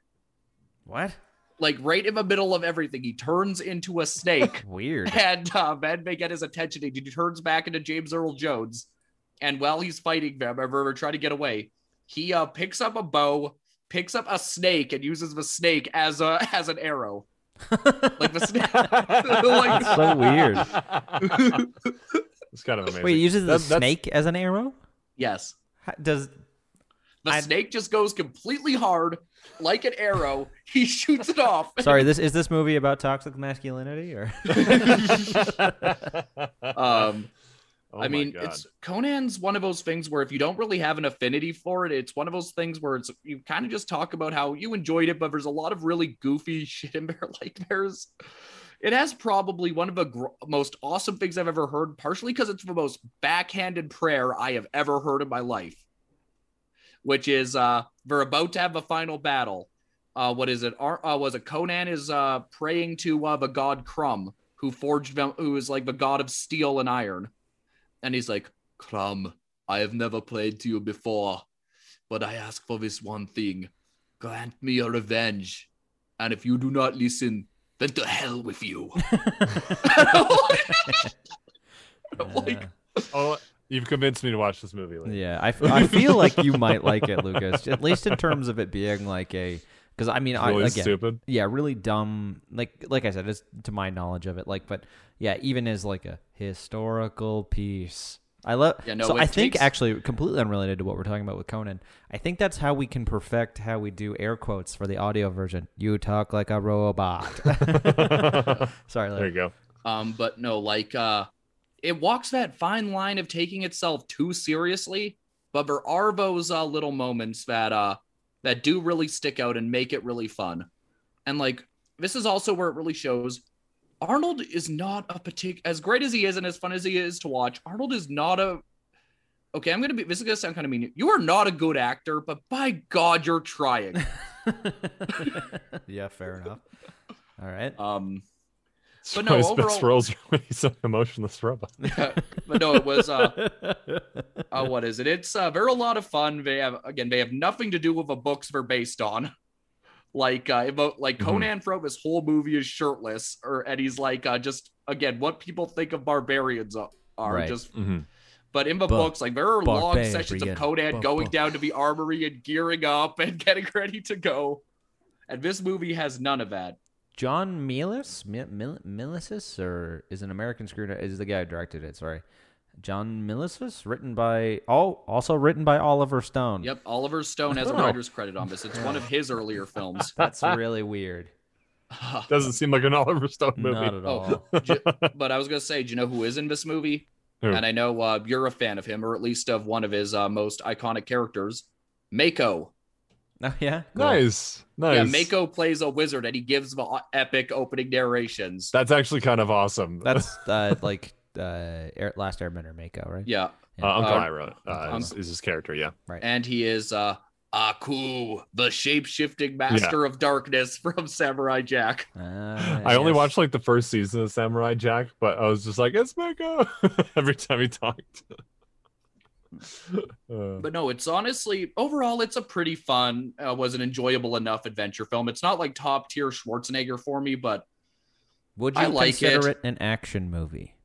What? Like right in the middle of everything he turns into a snake Weird. and uh, then they get his attention and he turns back into james earl jones and while he's fighting them or they're trying to get away he uh picks up a bow picks up a snake and uses the snake as a as an arrow like the snake like That's so weird. it's kind of amazing. Wait, he uses the That- that's- snake as an arrow? yes How- Does The I- snake just goes completely hard, like an arrow. He shoots it off. sorry this is this movie about toxic masculinity or? Um, Oh I mean, God. it's Conan's one of those things where if you don't really have an affinity for it, it's one of those things where it's you kind of just talk about how you enjoyed it, but there's a lot of really goofy shit in there. Like there's, it has probably one of the gr- most awesome things I've ever heard, partially because it's the most backhanded prayer I have ever heard in my life. Which is, uh, they're about to have a final battle. Uh, what is it? Ar- uh, was it Conan is uh praying to uh, the god Crom, who forged them, who is like the god of steel and iron and he's like, Crom, I have never played to you before, but I ask for this one thing. Grant me your revenge. And if you do not listen, then to hell with you. I'm like, Oh, you've convinced me to watch this movie. Lee. Yeah, I, f- I feel like you might like it, Lucas. At least in terms of it being like a, because I mean, I really again, stupid. yeah, really dumb. Like like I said, it's to my knowledge of it. Like, but yeah, even as like a historical piece. I love. Yeah, no, so it I think actually completely unrelated to what we're talking about with Conan. I think that's how we can perfect how we do air quotes for the audio version. You talk like a robot. Sorry, There you go. Um, but no, like uh it walks that fine line of taking itself too seriously, but there are those uh, little moments that uh that do really stick out and make it really fun. And like this is also where it really shows Arnold is not a particular as great as he is and as fun as he is to watch. Arnold is not a okay. I'm gonna be. This is gonna sound kind of mean. You are not a good actor, but by God, you're trying. yeah, fair enough. All right. Um, But no, his overall- best roles are when he's an emotionless robot. but no, it was uh uh, what is it? It's uh, they're a lot of fun. They have again, they have nothing to do with the books they're based on. Like uh, about like Mhm. Conan throughout this whole movie is shirtless, or and he's like uh, just again what people think of barbarians are. are Right. Just, Mhm. but in the Ba- books, like there are long sessions of. Conan Ba- going ba- down to the armory and gearing up and getting ready to go, and this movie has none of that. John Milius, Mi- Mil- Milius, or is an American screenwriter? Is the guy who directed it? Sorry, John Milius, written by oh, also written by Oliver Stone. Yep, Oliver Stone has a Oh. writer's credit on this. It's one of his earlier films. that's really weird. Doesn't seem like an Oliver Stone movie. Not at all. Oh, J- but I was gonna say, do you know who is in this movie? Who? And I know uh, you're a fan of him, or at least of one of his uh, most iconic characters, Mako. Oh yeah, Cool. Nice, nice. Yeah, Mako plays a wizard, and he gives the uh, epic opening narrations. That's actually kind of awesome. That's uh, like uh, Air, Last Airbender Mako, right? yeah, uh, Uncle Uh, Iroh uh, is, is his character. Yeah, right. and he is uh, Aku, the shape shifting master of darkness from Samurai Jack. Ah, I only watched like the first season of Samurai Jack, but I was just like, it's Mako every time he talked. Uh, But no, it's honestly overall, it's a pretty fun, uh, was an enjoyable enough adventure film. It's not like top tier Schwarzenegger for me, but Would you I like consider it. it. an action movie?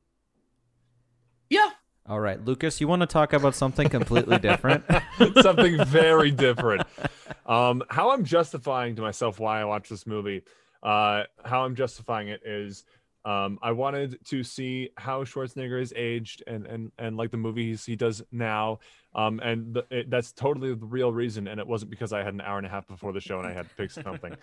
yeah, All right, Lucas, you want to talk about something completely different? something very different. Um, how I'm justifying to myself why I watch this movie, uh, how I'm justifying it is um, I wanted to see how Schwarzenegger is aged and and and like the movies he does now. Um, and the, it, that's totally the real reason. And it wasn't because I had an hour and a half before the show and I had to pick something.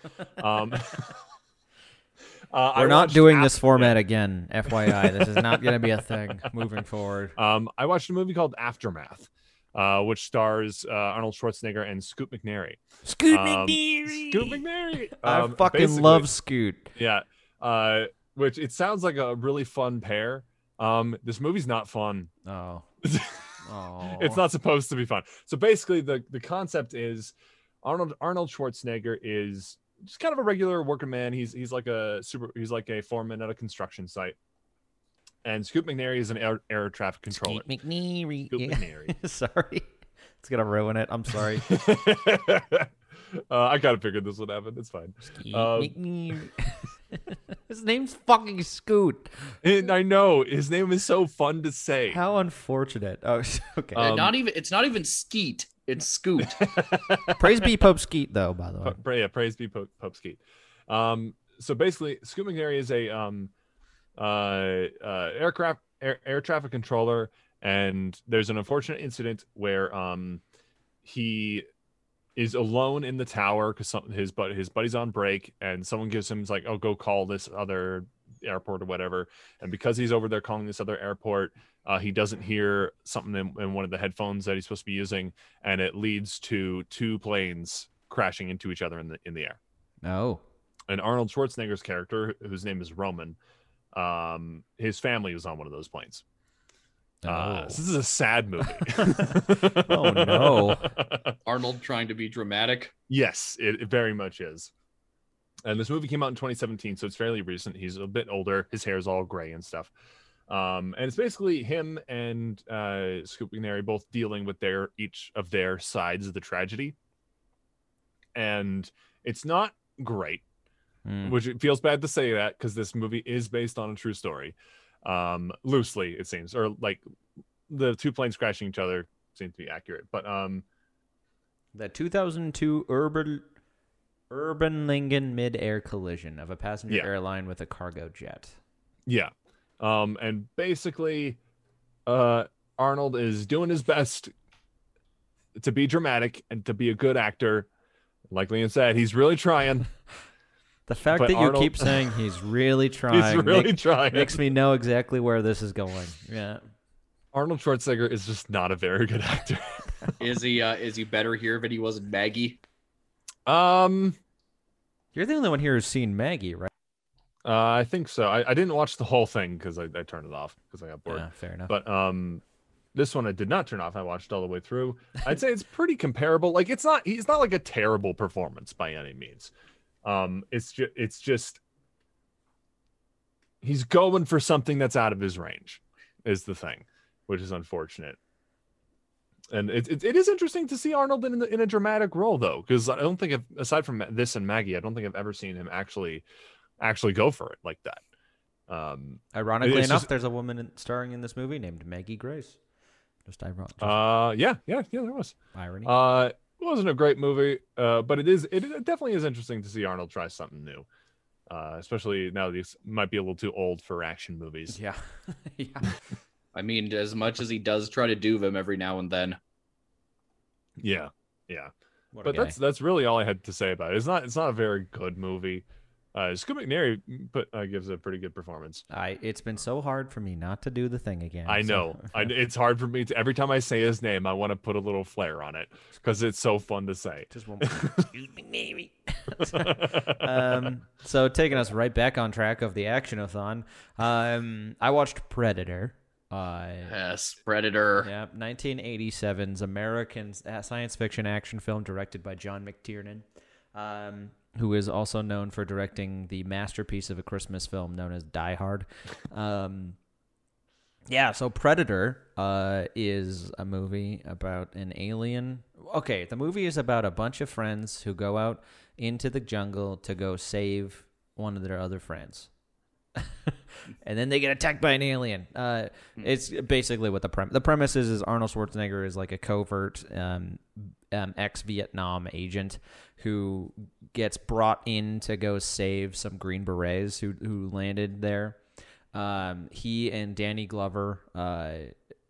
Um, uh, I We're not doing Af- this format again, FYI. This is not going to be a thing moving forward. Um, I watched a movie called Aftermath, uh, which stars uh, Arnold Schwarzenegger and Scoot McNairy. Scoot Um, McNairy. Scoot McNairy. I Um, fucking love Scoot. Yeah. Which it sounds like a really fun pair. Um, this movie's not fun. Oh. Oh. It's not supposed to be fun. So basically, the the concept is Arnold Arnold Schwarzenegger is just kind of a regular working man. He's he's like a super. He's like a foreman at a construction site. And Scoot McNairy is an air, air traffic controller. Scoot McNairy. Scoot Yeah. McNairy. sorry. It's going to ruin it. I'm sorry. uh, I kind of figured this would happen. It's fine. Scoot Um, McNairy. His name's fucking Scoot. And I know his name is so fun to say. How unfortunate. Oh, okay. Um, not even it's not even Skeet, it's Scoot. Praise be Pope Skeet, though, by the way. Pa- pra- yeah, praise be Pope, Pope Skeet. Um, so basically, Scoot McNairy is a um, uh, uh, aircraft air, air traffic controller, and there's an unfortunate incident where um, he is alone in the tower because his but his buddy's on break, and someone gives him like, "Oh, go call this other airport or whatever." And because he's over there calling this other airport, uh, he doesn't hear something in, in one of the headphones that he's supposed to be using, and it leads to two planes crashing into each other in the in the air. No. And Arnold Schwarzenegger's character, whose name is Roman, um, his family was on one of those planes. Uh, Oh. so this is a sad movie. Oh, no. Arnold trying to be dramatic. yes, it, it very much is. And this movie came out in 2017, so it's fairly recent. He's a bit older. His hair's all gray and stuff. Um, and it's basically him and uh, Scoot McNairy both dealing with their each of their sides of the tragedy, and it's not great Mm. which it feels bad to say that because this movie is based on a true story um loosely it seems or like the two planes crashing each other seem to be accurate but um The 2002 urban Überlingen mid-air collision of a passenger Yeah. airline with a cargo jet. yeah um and basically uh arnold is doing his best to be dramatic and to be a good actor like Liam said he's really trying The fact But that you keep saying he's really trying he's really make- trying makes me know exactly where this is going. Yeah. arnold schwarzenegger is just not a very good actor Is he uh is he better here than he was in Maggie? um You're the only one here who's seen Maggie, right? uh, i think so i, I didn't watch the whole thing because I, I turned it off because i got bored Yeah, fair enough. but um this one I did not turn off. I watched all the way through. I'd say it's pretty comparable. Like it's not he's not like a terrible performance by any means. Um it's just it's just he's going for something that's out of his range is the thing, which is unfortunate. And it, it, it is interesting to see Arnold in, in a dramatic role though, because I don't think I've, aside from this and Maggie, I don't think I've ever seen him actually actually go for it like that. Um, Ironically enough, just- there's a woman in, starring in this movie named Maggie Grace. Just ironic. uh, yeah, yeah, yeah, there was. irony. Uh, it wasn't a great movie, uh, but it is. It, it definitely is interesting to see Arnold try something new, uh, especially now that he's might be a little too old for action movies. yeah. yeah. I mean, as much as he does try to do them every now and then. Yeah, yeah. What But that's that's really all I had to say about it. It's not it's not a very good movie. Uh, Scoot McNairy put uh, gives a pretty good performance. I. It's been so hard for me not to do the thing again. I so- know. I, it's hard for me to every time I say his name, I want to put a little flair on it because it's so fun to say. Just one more. Excuse me, Navy. um, so taking us right back on track of the actionathon, um, I watched Predator. Uh, Yes, Predator. yeah, 1987's American uh, science fiction action film directed by John McTiernan, um, who is also known for directing the masterpiece of a Christmas film known as Die Hard. Um, yeah, so Predator uh, is a movie about an alien. Okay, the movie is about a bunch of friends who go out into the jungle to go save one of their other friends. and then they get attacked by an alien. Uh, it's basically what the premise. The premise is: is Arnold Schwarzenegger is like a covert um, um, ex-Vietnam agent who gets brought in to go save some Green Berets who who landed there. Um, he and Danny Glover, uh,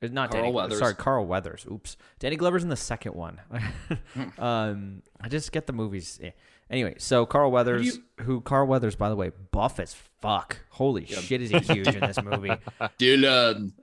not Carl Danny, Weathers. sorry, Carl Weathers. Oops, Danny Glover's in the second one. um, I just get the movies. eh. Anyway, so Carl Weathers, who Carl Weathers, by the way, buff as fuck. Holy shit, is he huge in this movie? Dillon.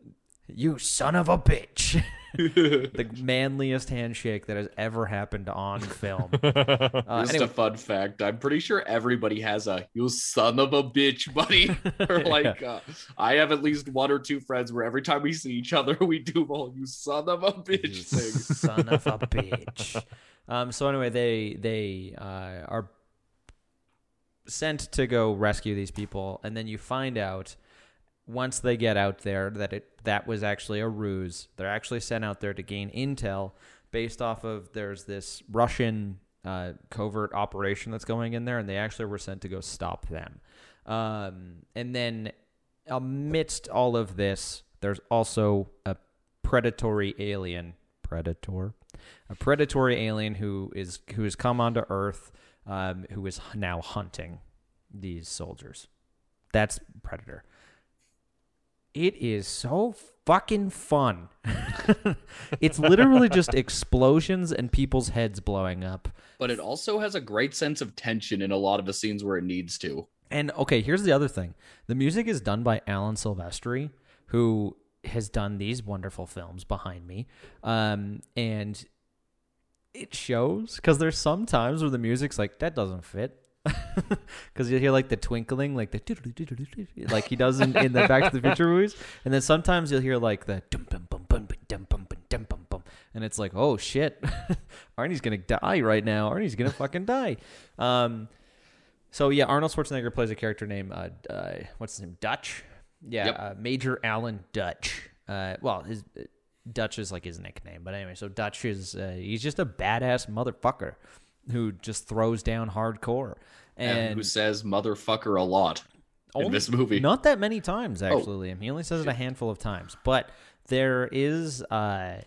You son of a bitch. the manliest handshake that has ever happened on film. Uh, Just anyway, a fun fact. I'm pretty sure everybody has a "you son of a bitch" buddy. or like, uh, I have at least one or two friends where every time we see each other, we do all "you son of a bitch" You thing. son of a bitch. Um, so anyway, they they uh, are sent to go rescue these people, and then you find out once they get out there that it that was actually a ruse. They're actually sent out there to gain intel based off of there's this Russian uh, covert operation that's going in there, and they actually were sent to go stop them. Um, and then amidst all of this, there's also a predatory alien predator a predatory alien who is who has come onto earth um, who is now hunting these soldiers that's predator it is so fucking fun it's literally just explosions and people's heads blowing up But it also has a great sense of tension in a lot of the scenes where it needs to. And okay, here's the other thing. The music is done by Alan Silvestri, who has done these wonderful films behind me. Um, and it shows because there's some times where the music's like, that doesn't fit. Because you hear like the twinkling, like the like he does in, in the Back to the Future movies, and then sometimes you'll hear like the and it's like, oh shit, Arnie's gonna die right now. Arnie's gonna fucking die. Um, so yeah, Arnold Schwarzenegger plays a character named uh, uh, what's his name, Dutch. Yeah, Yep. uh, Major Alan Dutch. Uh, well, his uh, Dutch is like his nickname, but anyway, so Dutch is uh, he's just a badass motherfucker who just throws down hardcore, and, and, who says motherfucker a lot in this movie. Not that many times, Oh. actually. Liam. He only says it a handful of times. But there is uh,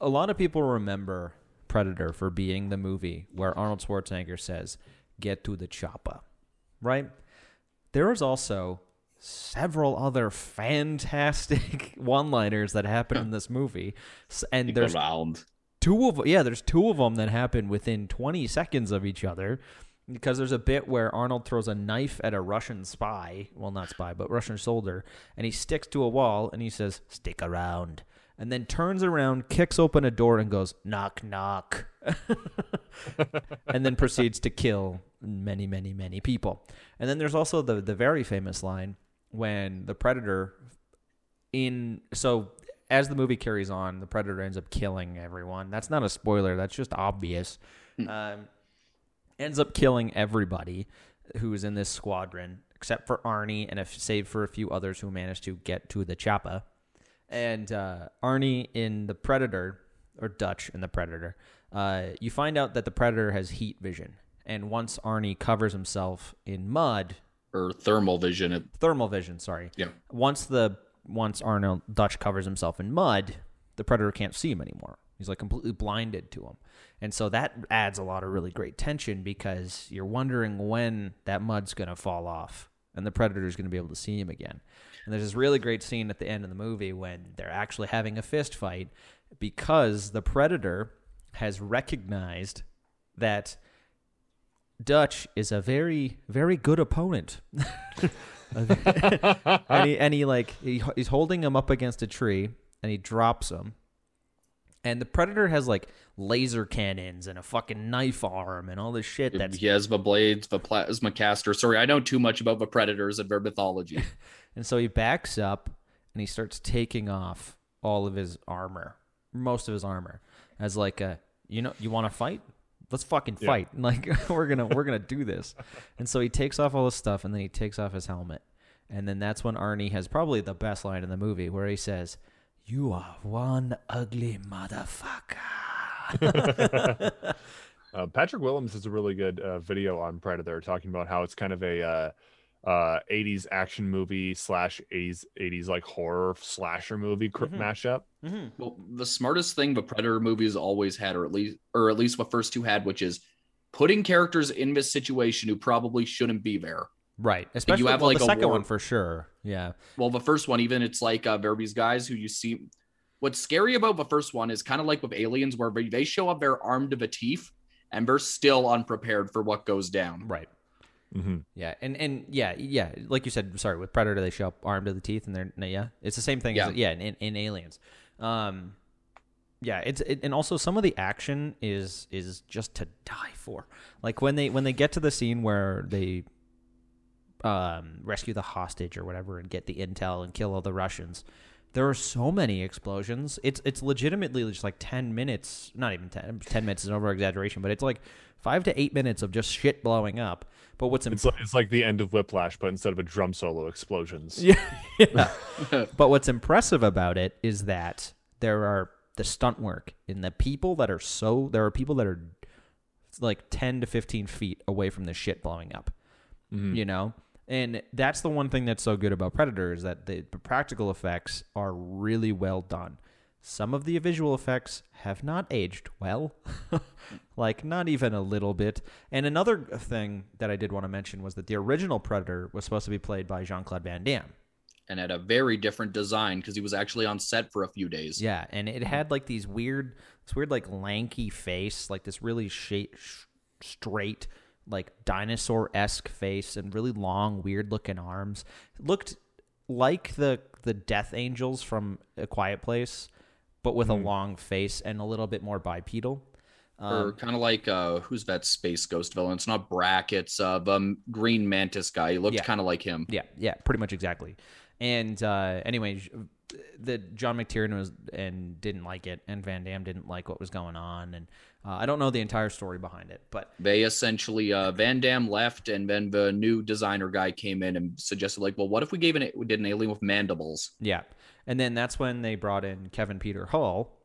a lot of people remember Predator for being the movie where Arnold Schwarzenegger says, "Get to the chopper," right? There is also several other fantastic one-liners that happen in this movie, and there's around. Two of yeah there's two of them that happen within 20 seconds of each other because there's a bit where arnold throws a knife at a russian spy. Well not spy but russian soldier and he sticks to a wall and he says stick around and then turns around kicks open a door and goes knock knock and then proceeds to kill many many many people. And then there's also the the very famous line when the predator in so as the movie carries on, the predator ends up killing everyone. That's not a spoiler. That's just obvious. Um, ends up killing everybody who is in this squadron except for Arnie and if save for a few others who managed to get to the choppa. And uh, Arnie in the Predator or Dutch in the Predator, uh, you find out that the Predator has heat vision. And once Arnie covers himself in mud, Or thermal vision. It, thermal vision, sorry. Yeah. Once the once Arnold Dutch covers himself in mud, the predator can't see him anymore. He's like completely blinded to him. And so that adds a lot of really great tension because you're wondering when that mud's going to fall off and the predator's going to be able to see him again. And there's this really great scene at the end of the movie when they're actually having a fist fight because the predator has recognized that Dutch is a very, very good opponent. and he and he like he, he's holding him up against a tree and he drops him and the predator has like laser cannons and a fucking knife arm and all this shit that's he has the blades, the plasma caster. Sorry, I know too much about the predators and their mythology. and so he backs up and he starts taking off all of his armor most of his armor as like a you know you want to fight let's fucking Yeah. fight. Like we're gonna we're gonna do this. And so he takes off all his stuff and then he takes off his helmet. And then that's when arnie has probably the best line in the movie where he says you are one ugly motherfucker. Uh, Patrick Willems has a really good uh, video on Predator talking about how it's kind of a uh, uh, 80s action movie slash 80s 80s like horror slasher movie cr- Mhm. Mashup. well, the smartest thing the Predator movies always had, or at least, or at least what first two had, which is putting characters in this situation who probably shouldn't be there. right especially you have, well, like, the a second war- one for sure yeah Well, the first one, even it's like uh, there these guys who you see. What's scary about the first one is kind of like with aliens, where they- they show up, they're armed to the teeth, and they're still unprepared for what goes down. right Mm-hmm. Yeah, and and yeah, yeah, like you said. Sorry, with Predator, they show up armed to the teeth, and they're yeah, it's the same thing. Yeah. as, yeah, in, in Aliens. Um, yeah, it's it, and also some of the action is is just to die for. Like when they when they get to the scene where they um rescue the hostage or whatever and get the intel and kill all the Russians. There are so many explosions. It's it's legitimately just like ten minutes. Not even ten. Ten minutes is an over exaggeration, but it's like five to eight minutes of just shit blowing up. But what's It's like, it's like the end of Whiplash, but instead of a drum solo, explosions. yeah. yeah. but what's impressive about it is that there are the stunt work and the people that are so there are people that are like 10 to 15 feet away from the shit blowing up. Mm-hmm. You know? And that's the one thing that's so good about Predator is that the practical effects are really well done. Some of the visual effects have not aged well, like not even a little bit. And another thing that I did want to mention was that the original Predator was supposed to be played by Jean Claude Van Damme. And had a very different design because he was actually on set for a few days. Yeah, and it had like these weird, this weird like lanky face, like this really shape, sh- straight, like dinosaur esque face, and really long, weird looking arms. It looked like the the Death Angels from A Quiet Place, but with a long face and a little bit more bipedal. or kind of like uh, who's that space ghost villain? It's not Brak. It's uh, um, Green Mantis guy. He looked Yeah. kind of like him. Yeah, yeah, pretty much exactly. And uh, anyway, that John McTiernan was and didn't like it, and Van Damme didn't like what was going on, and uh, I don't know the entire story behind it, but They essentially uh, Van Damme left, and then the new designer guy came in and suggested like, well, what if we gave an we did an alien with mandibles? yeah, and then that's when they brought in Kevin Peter Hall,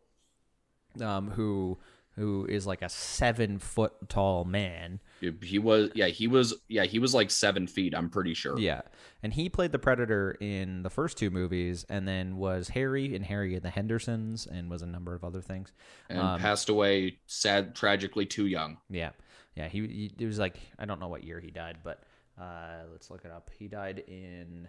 um, who who is like a seven foot tall man. He was yeah he was yeah he was like seven feet. I'm pretty sure. Yeah, and he played the Predator in the first two movies, and then was Harry and Harry and the Hendersons, and was a number of other things. and Um, passed away sad tragically too young. Yeah, yeah. He, he it was like I don't know what year he died, but uh, let's look it up. He died in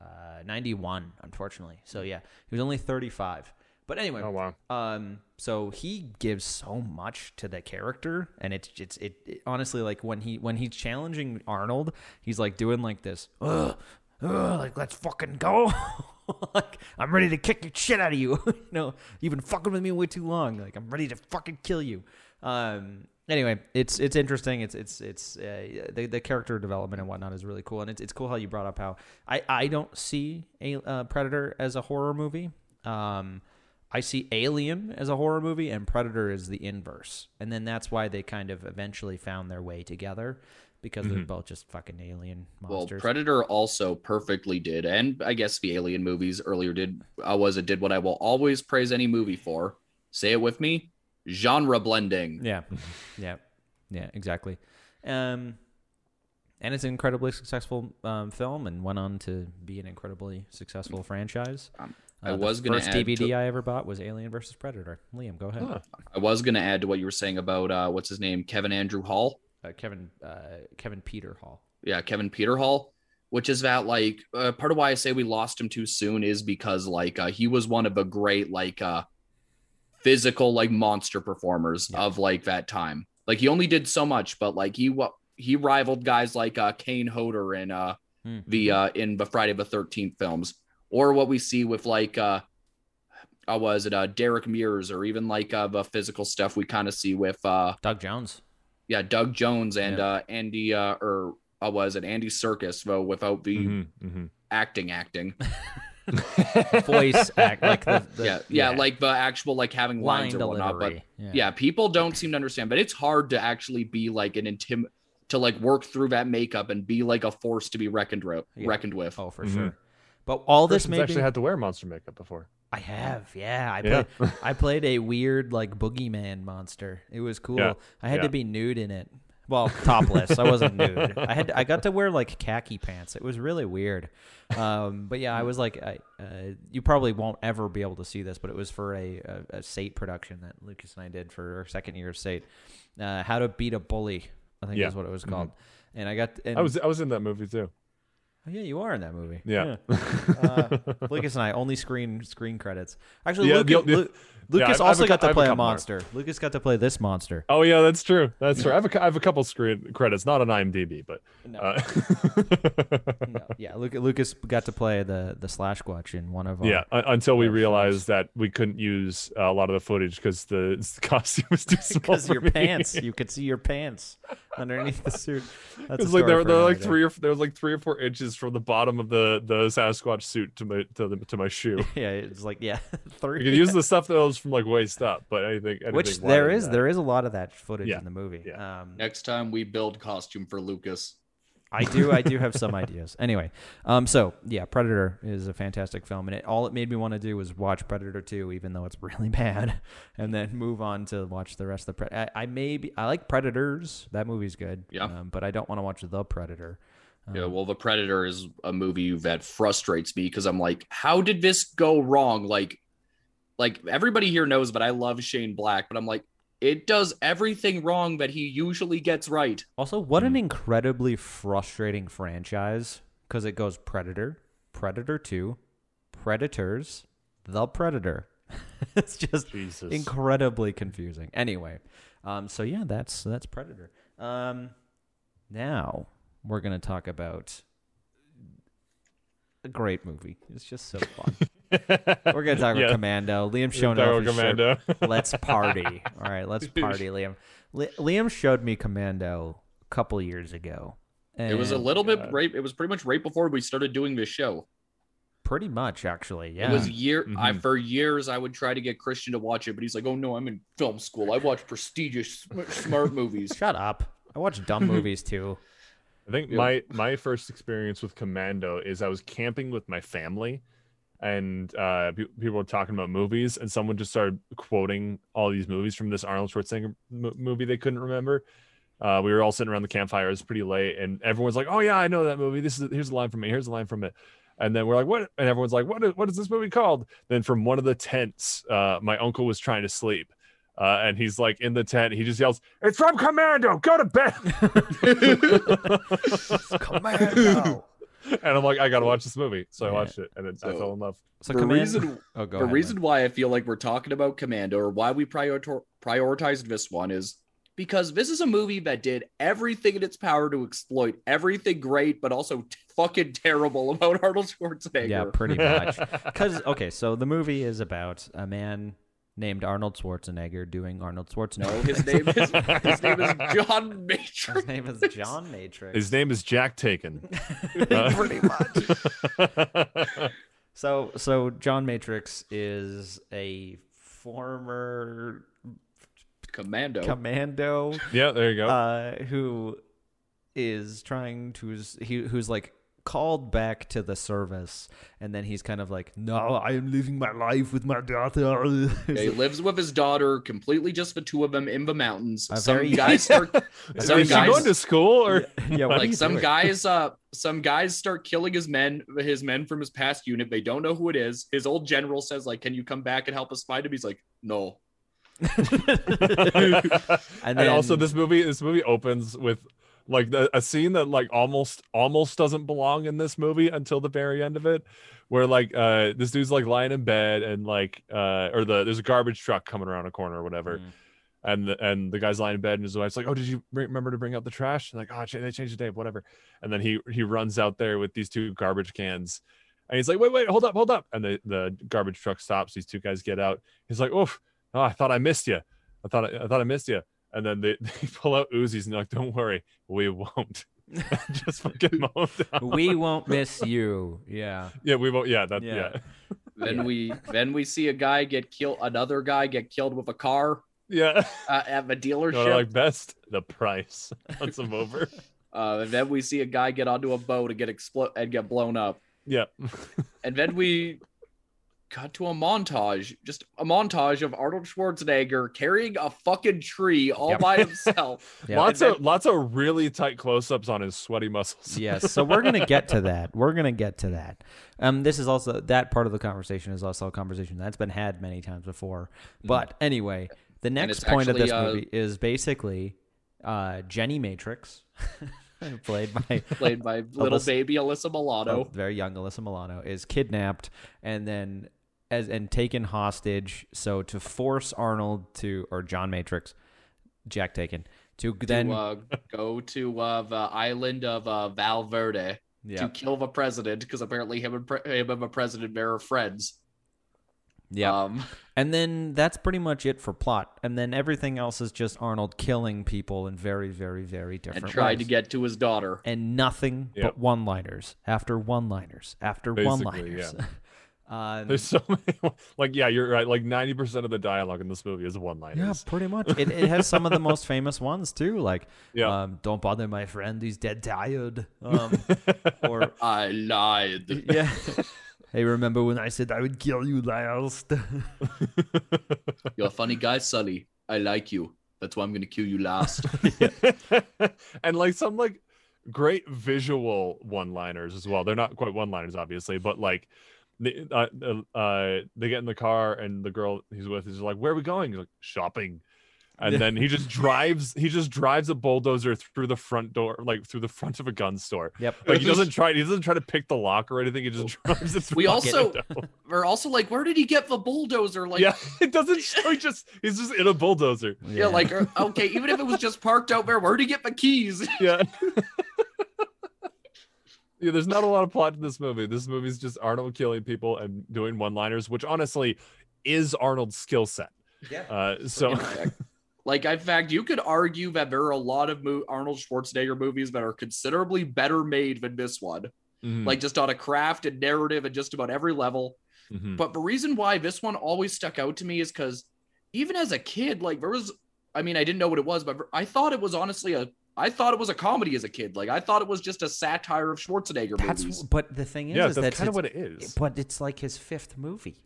uh, ninety one, unfortunately. So yeah, he was only thirty five. But anyway, Oh wow. um, so he gives so much to the character, and it's it's it, it honestly like when he when he's challenging Arnold, he's like doing like this, ugh, ugh, like let's fucking go. like I'm ready to kick your shit out of you. you know, you've been fucking with me way too long. Like I'm ready to fucking kill you. Um. Anyway, it's it's interesting. It's it's it's uh, the the character development and whatnot is really cool, and it's it's cool how you brought up how I I don't see a uh, Predator as a horror movie. Um, I see Alien as a horror movie and Predator is the inverse. And then that's why they kind of eventually found their way together because they're both just fucking alien Well. Predator also perfectly did, and I guess the Alien movies earlier did. Uh, was it did what I will always praise any movie for? Say it with me: genre blending. yeah. yeah. Yeah, exactly. Um and it's an incredibly successful um, film and went on to be an incredibly successful franchise. Um, Uh, I was gonna first add DVD to- I ever bought was Alien versus Predator. Liam, go ahead. Huh. I was going to add to what you were saying about uh, what's his name, Kevin Andrew Hall. Uh, Kevin uh, Kevin Peter Hall. Yeah, Kevin Peter Hall, which is that like uh, part of why I say we lost him too soon is because like uh, he was one of the great like uh physical like monster performers Yeah. of like that time. Like he only did so much, but like he what he rivaled guys like uh Kane Hodder in uh Hmm. the uh in the Friday the 13th films or what we see with like uh uh, was it uh Derek Mears or even like uh the physical stuff we kind of see with uh Doug Jones. yeah Doug Jones and Yeah. uh Andy uh or uh, was it Andy Serkis though without the Mhm, mhm. acting acting Voice act like the, the yeah, yeah like the actual like having line lines or whatnot but delivery. yeah people don't seem to understand but it's hard to actually be like an intim to like work through that makeup and be like a force to be reckoned with Yeah. reckoned with Oh, for Mhm. sure. But all this Christian's made actually me, had to wear monster makeup before. I have, yeah. I Yeah. played I played a weird like boogeyman monster. It was cool. Yeah. I had Yeah. to be nude in it. Well, topless. I wasn't nude. I had I got to wear like khaki pants. It was really weird. Um, but yeah, I was like, I, uh, you probably won't ever be able to see this, but it was for a, a, a SATE production that Lucas and I did for our second year of SATE. Uh, How to beat a bully, I think Yeah. is what it was called. And I got and I was I was in that movie too. Oh, yeah, you are in that movie. Yeah. uh, Lucas and I only screen screen credits. Actually, Yeah, Lucas, the- the- Lu- Lucas I've- I've also a got cou- I to have a play a couple more. monster. Lucas got to play this monster. Oh yeah, that's true. That's true. I have a, have a couple screen credits, not on IMDb, but No, uh, no. yeah, Luca, Lucas got to play the the Slash Squatch in one of our. yeah. un- Until we Yeah, realized that we couldn't use uh, a lot of the footage because the, the costume was too small. because your me. pants, you could see your pants underneath the suit. That's It's like story they're, they're like day. three or there was like three or four inches from the bottom of the the Sasquatch suit to my to the to my shoe. Yeah, it's like yeah, three. You could use the stuff that was from like waist up, but anything, anything Which wider there than is that. there is a lot of that footage Yeah, in the movie. yeah. Um, next time we build costume for lucas I do. I do have some ideas. Anyway, um, so yeah, Predator is a fantastic film, and it all it made me want to do was watch Predator two, even though it's really bad, and then move on to watch the rest of the. Pre- I, I maybe I like Predators. That movie's good. Yeah. Um, but I don't want to watch the Predator. Um, yeah well the predator is a movie that frustrates me because i'm like how did this go wrong like like everybody here knows but i love shane black but i'm like it does everything wrong that he usually gets right Also, what Hmm. an incredibly frustrating franchise because it goes Predator, Predator two, Predators, the Predator. it's just Jesus. incredibly confusing. Anyway, um, so yeah, that's that's Predator. Um, now we're gonna talk about a great movie. It's just so fun. we're gonna talk about Yeah. Commando. Liam We're showing off about shirt. Commando. Let's party. All right, let's party, Liam. Li- Liam showed me Commando a couple years ago. it was a and- little bit right it was pretty much right before we started doing this show Pretty much, actually. Yeah. It was year. I Mhm. for years I would try to get Christian to watch it, but he's like, "Oh no, I'm in film school. I watch prestigious, smart movies." Shut up. I watch dumb movies too. I think Yeah. my my first experience with Commando is I was camping with my family, and uh, pe- people were talking about movies, and someone just started quoting all these movies from this Arnold Schwarzenegger m- movie they couldn't remember. Uh, we were all sitting around the campfire. It was pretty late, and everyone's like, "Oh yeah, I know that movie. This is here's a line from it. Here's a line from it." And then we're like, "What?" And everyone's like, "What? Is, what is this movie called?" Then from one of the tents, uh, my uncle was trying to sleep. Uh, and he's like in the tent. He just yells, "It's from Commando. Go to bed." Commando. and I'm like, I gotta watch this movie. So I watched it, and then I So- fell in love. So the Command- reason Oh, go the ahead, reason why I feel like we're talking about Commando or why we prior- prioritized this one is because this is a movie that did everything in its power to exploit everything great, but also t- fucking terrible about Arnold Schwarzenegger. Yeah, pretty much. Because okay, so the movie is about a man named Arnold Schwarzenegger doing Arnold No, Schwarzenegger. his name is his name is John Matrix. His name is John Matrix. His name is Jack Taken. pretty much. So so John Matrix is a former Commando. commando yeah, there you go. uh, who is trying to he who's like called back to the service and then he's kind of like no i am living my life with my daughter Yeah, he lives with his daughter, completely just the two of them in the mountains. A some very- guys start is some he guys- going to school or? yeah what are like some doing? guys uh some guys start killing his men his men from his past unit they don't know who it is his old general says like can you come back and help us find him he's like no and, then- also, this movie this movie opens with like the, a scene that like almost almost doesn't belong in this movie until the very end of it, where like uh this dude's like lying in bed and like uh or the there's a garbage truck coming around a corner or whatever. Mm. and the, and the guy's lying in bed and his wife's like, "Oh, did you remember to bring out the trash?" And like, "Oh, they changed the tape, whatever." And then he he runs out there with these two garbage cans, and he's like, "Wait, wait, hold up, hold up!" And the the garbage truck stops. These two guys get out. He's like, "Oof, oh, I thought I missed you. I thought I, I thought I missed you." And then they, they pull out Uzis and they're like, "Don't worry, we won't." Just fucking mow 'em down. we won't miss you yeah yeah, we won't. Yeah, that Yeah. yeah. then we then we see a guy get killed another guy get killed with a car Yeah, uh, at the you know what dealership like best the price once I'm over. uh, and then we see a guy get onto a boat and get explode and get blown up Yeah, and then we cut to a montage just a montage of arnold schwarzenegger carrying a fucking tree all Yep. by himself Yeah. lots And of lots of really tight close-ups on his sweaty muscles. yes so we're gonna get to that we're gonna get to that um this is also that part of the conversation is also a conversation that's been had many times before but anyway the next it's point of this uh, movie is basically uh jenny matrix played by played by little Alyssa- baby alyssa a milano very young alyssa milano is kidnapped and then as and taken hostage so to force arnold to or john matrix jack taken to then to uh, go to uh, the island of uh, valverde yeah to kill the president because apparently him and, pre- him and the president are friends. yeah Um, And then that's pretty much it for plot. And then everything else is just Arnold killing people in very, very, very different and tried to get to his daughter. and nothing Yep. but one-liners after one-liners after Basically, one-liners. uh, There's so many. Like, yeah, you're right. Like 90% of the dialogue in this movie is one liners. yeah, pretty much. It, it has some of the most famous ones too, like Yeah. um, "Don't bother my friend, he's dead tired," um, or I lied. yeah. Hey, remember when I said I would kill you last? You're a funny guy, Sully. I like you. That's why I'm gonna kill you last. and like some like great visual one liners as well. They're not quite one liners, obviously, but like. They, uh, uh, uh, they get in the car and the girl he's with is like, "Where are we going?" He's like, "Shopping," and then he just drives. He just drives a bulldozer through the front door, like through the front of a gun store. yep. Like he doesn't try. He doesn't try to pick the lock or anything. He just drives it. We also- We're also like, where did he get the bulldozer? Like, yeah, it doesn't show. He just he's just in a bulldozer. yeah, like er, okay, even if it was just parked out there, where did he get the keys? Yeah. Yeah, there's not a lot of plot to this movie. This movie's just Arnold killing people and doing one-liners, which honestly is Arnold's skill set. Yeah. Uh, so Like, in fact, you could argue that there are a lot of mo- Arnold Schwarzenegger movies that are considerably better made than this one. Mhm, like just on a craft and narrative and just about every level. mhm. But the reason why this one always stuck out to me is because even as a kid, like there was, I mean, I didn't know what it was, but I thought it was honestly a, I thought it was a comedy as a kid. Like I thought it was just a satire of Schwarzenegger That's movies. but the thing is, yeah, is that's that kind of what it is. But it's like his fifth movie.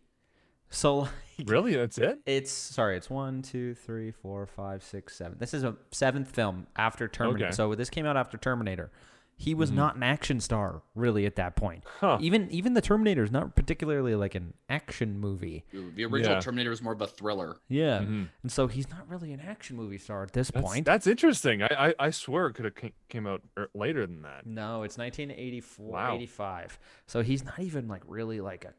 So like, Really, that's it. it's sorry, it's one, two, three, four, five, six, seven. This is a seventh film after Terminator. Okay. So this came out after Terminator. He was Mhm. not an action star really at that point. Huh. Even even the Terminator is not particularly like an action movie. the original Yeah. Terminator was more of a thriller. Yeah, Mhm. and so he's not really an action movie star at this That's, point. that's interesting. I, I I swear it could have came out er- later than that. No, it's 1984, Wow. 85. So he's not even like really like a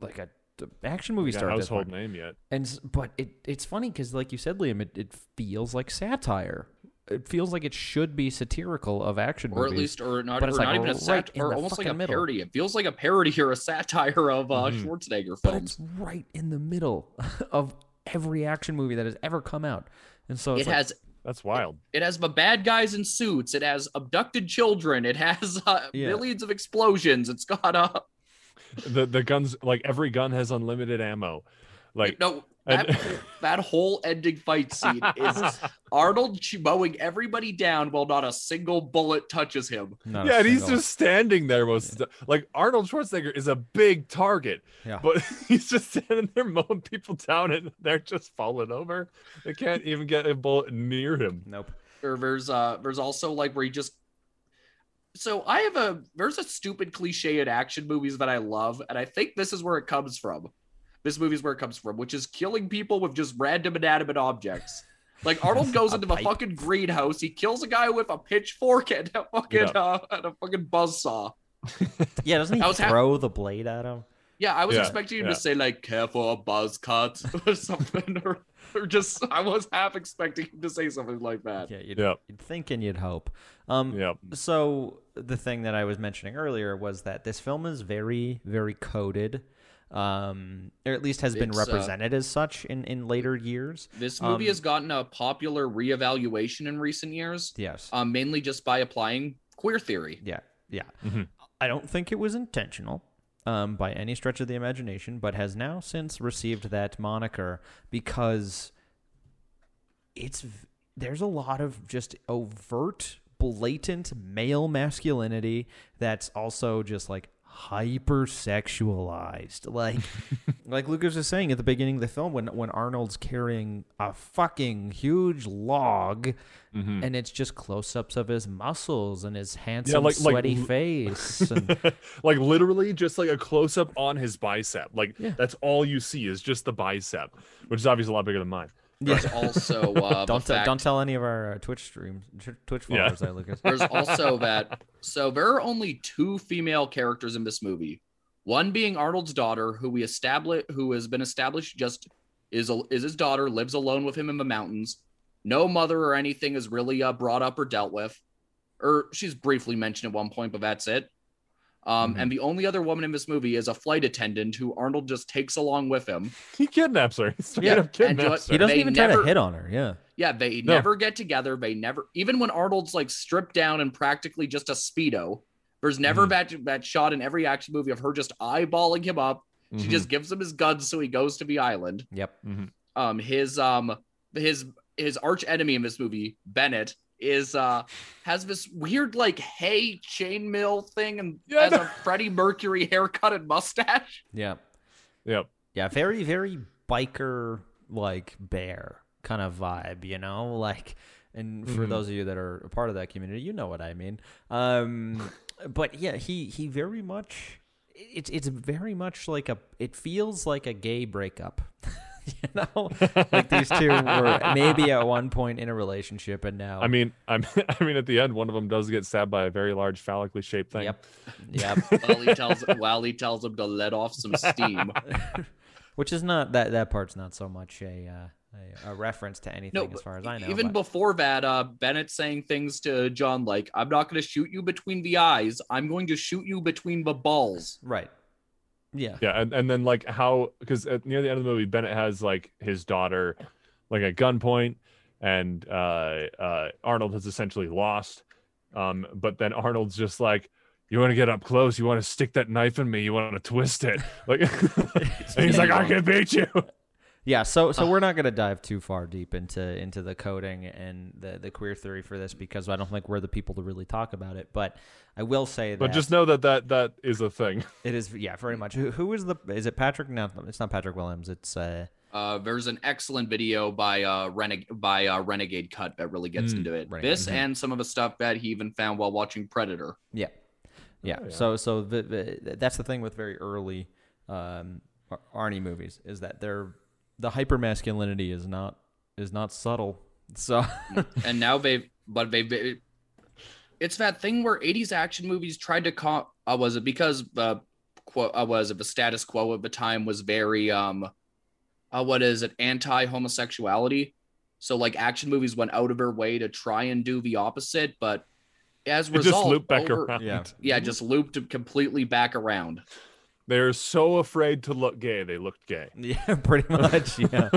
like a d- action movie Like a star at this household point. name yet. And but it it's funny because like you said, Liam, it, it feels like satire. It feels like it should be satirical of action or movies. at least, or not, but or it's not like even a right sat, in or almost like a middle. parody. It feels like a parody or a satire of uh, Mhm. Schwarzenegger but films. it's right in the middle of every action movie that has ever come out. And so it's It like, has That's wild. it has the bad guys in suits. It has abducted children. It has uh, Yeah. millions of explosions. It's got uh, the the guns like every gun has unlimited ammo. Like no and- that, that whole ending fight scene is Arnold mowing everybody down while not a single bullet touches him. not yeah, and he's just standing there most of the like Arnold Schwarzenegger is a big target, yeah. but he's just standing there mowing people down and they're just falling over. They can't even get a bullet near him. nope. Or there's uh there's also like where he just so I have a there's a stupid cliche in action movies that I love, and I think this is where it comes from. This movie is where it comes from, which is killing people with just random inanimate objects. Like Arnold goes into the pipe. fucking greenhouse, he kills a guy with a pitchfork and a fucking Yeah. uh, and a fucking buzzsaw. Yeah, doesn't he I was ha- throw the blade at him? Yeah, I was Yeah, expecting him yeah. to say like "careful a buzz cut" or something, or, or just I was half expecting him to say something like that. Yeah, you'd, Yep. you'd think and you'd hope. Um, Yep. So the thing that I was mentioning earlier was that this film is very, very coded, um, or at least has been It's, uh, represented as such in in later years. This movie Um, has gotten a popular reevaluation in recent years, Yes. um, mainly just by applying queer theory. yeah. Yeah. Mm-hmm. I don't think it was intentional. Um, by any stretch of the imagination, but has now since received that moniker because it's there's a lot of just overt, blatant male masculinity that's also just like hyper sexualized. Like like Lucas was saying at the beginning of the film when when Arnold's carrying a fucking huge log Mhm. and it's just close-ups of his muscles and his handsome like- like sweaty l- face and like literally just like a close up on his bicep. Like Yeah. that's all you see is just the bicep, which is obviously a lot bigger than mine. There's also uh, don't tell, fact- don't tell any of our uh, Twitch streams, Tw- Twitch Yeah. followers there, Lucas. There's also that. So there are only two female characters in this movie. One being Arnold's daughter, who we establish, who has been established just is a, is his daughter, lives alone with him in the mountains. No mother or anything is really uh, brought up or dealt with, or she's briefly mentioned at one point, but that's it. Um, Mhm. And the only other woman in this movie is a flight attendant who Arnold just takes along with him. He kidnaps her. He straight Yeah, up kidnaps you- her. He doesn't They even try to hit on her. Yeah. Yeah, they No. never get together. They never, even when Arnold's like stripped down and practically just a speedo. There's never Mhm. that that shot in every action movie of her just eyeballing him up. She Mhm. just gives him his guns so he goes to the island. Yep. Um, his um his his arch enemy in this movie, Bennett, is uh has this weird like hay chainmail thing and Yeah, has know. a Freddie Mercury haircut and mustache. Yeah. Yep. Yeah. Very, very biker like bear kind of vibe, you know? Like, and for Mhm. those of you that are a part of that community, you know what I mean. Um, but yeah, he, he very much, it's, it's very much like a, it feels like a gay breakup. you know, like these two were maybe at one point in a relationship, and now I mean, I'm, I mean, at the end, one of them does get stabbed by a very large phallically shaped thing. Yep. Yep. while he tells while he tells him to let off some steam. Which is not that that part's not so much a uh, a, a reference to anything No, as far as I know. Even but- before that, uh, Bennett saying things to John like, "I'm not going to shoot you between the eyes. I'm going to shoot you between the balls." right. Yeah. Yeah, and, and then like how because near the end of the movie, Bennett has like his daughter like at gunpoint, and uh, uh, Arnold has essentially lost. Um, but then Arnold's just like, you want to get up close, you want to stick that knife in me, you want to twist it. Like he's like, I can beat you. Yeah, so so we're not going to dive too far deep into into the coding and the the queer theory for this because I don't think we're the people to really talk about it. But I will say that But just know that that that is a thing. it is yeah, very much. Who, who is the is it Patrick? No, it's not Patrick Williams. It's uh Uh, there's an excellent video by uh Reneg- by uh, Renegade Cut that really gets Mm, into it. right, This and some of the stuff that he even found while watching Predator. yeah. Yeah. Oh, yeah. So so the, the, that's the thing with very early um Arnie movies is that they're the hyper masculinity is not is not subtle. So and now they've but they've it's that thing where 80s action movies tried to call uh, was it because uh, quo, uh was it the status quo at the time was very um uh, what is it anti-homosexuality so like action movies went out of their way to try and do the opposite but as a It just result looped back over- around. Yeah. yeah just looped completely back around They're so afraid to look gay, they looked gay. yeah, pretty much. Yeah.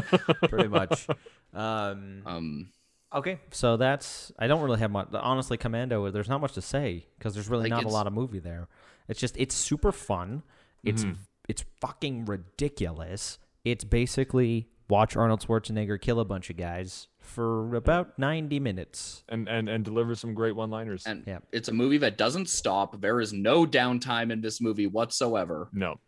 pretty much. Um um Okay, so that's I don't really have much. Honestly, Commando, there's not much to say because there's really Like, not a lot of movie there. It's just it's super fun. It's Mhm. it's fucking ridiculous. It's basically watch Arnold Schwarzenegger kill a bunch of guys for about 90 minutes. And and and deliver some great one-liners. and Yeah. it's a movie that doesn't stop there is no downtime in this movie whatsoever No.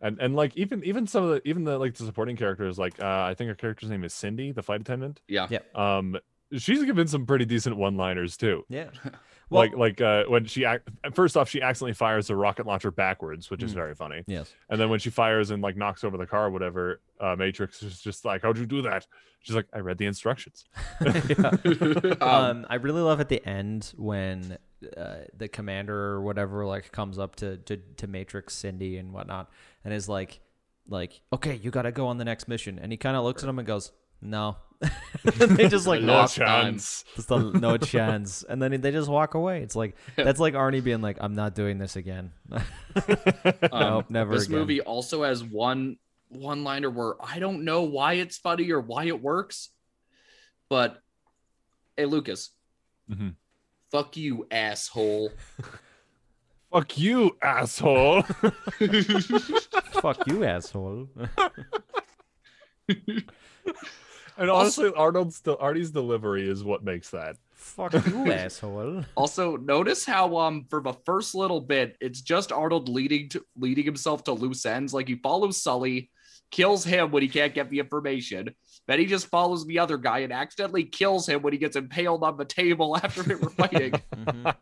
And and like even even some of the even the like the supporting characters, like uh I think her character's name is Cindy, the flight attendant. yeah Yeah. Um she's given some pretty decent one-liners too. Yeah. like like uh when she act first off she accidentally fires a rocket launcher backwards which is Mm. very funny yes. and then when she fires and like knocks over the car or whatever uh matrix is just like how'd you do that she's like i read the instructions um, um, I really love at the end when uh, the commander or whatever like comes up to, to to Matrix Cindy and whatnot, and is like, like, okay, you got to go on the next mission, and he kind of looks at him and goes, no, and they just like No no time. chance just a, no chance, and then they just walk away. It's like that's like Arnie being like, I'm not doing this again. nope, never this again. movie also has one one liner where I don't know why it's funny or why it works, but hey Lucas, Mhm. fuck you asshole. fuck you asshole Fuck you, asshole. And honestly arnold's del- arnie's delivery is what makes that Fuck you, asshole. Also, notice how um for the first little bit, it's just Arnold leading to leading himself to loose ends. Like he follows Sully, kills him when he can't get the information. Then he just follows the other guy and accidentally kills him when he gets impaled on the table after they were fighting. Mhm.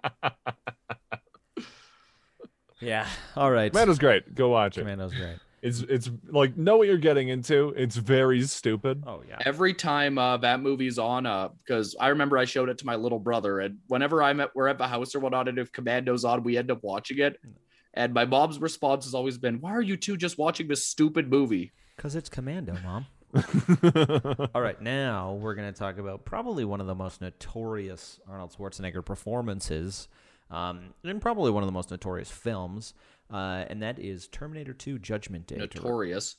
Yeah. All right. Commando's great go watch it Commando's great. It's it's like know what you're getting into it's very stupid Oh yeah. Every time uh, that movie's on, uh, because I remember I showed it to my little brother, and whenever I'm at we're at the house or whatnot, and if Commando's on, we end up watching it. And my mom's response has always been, "Why are you two just watching this stupid movie?" Because it's Commando, Mom. All right, now we're going to talk about probably one of the most notorious Arnold Schwarzenegger performances, um, and probably one of the most notorious films, uh, and that is Terminator 2 Judgment Day. Notorious.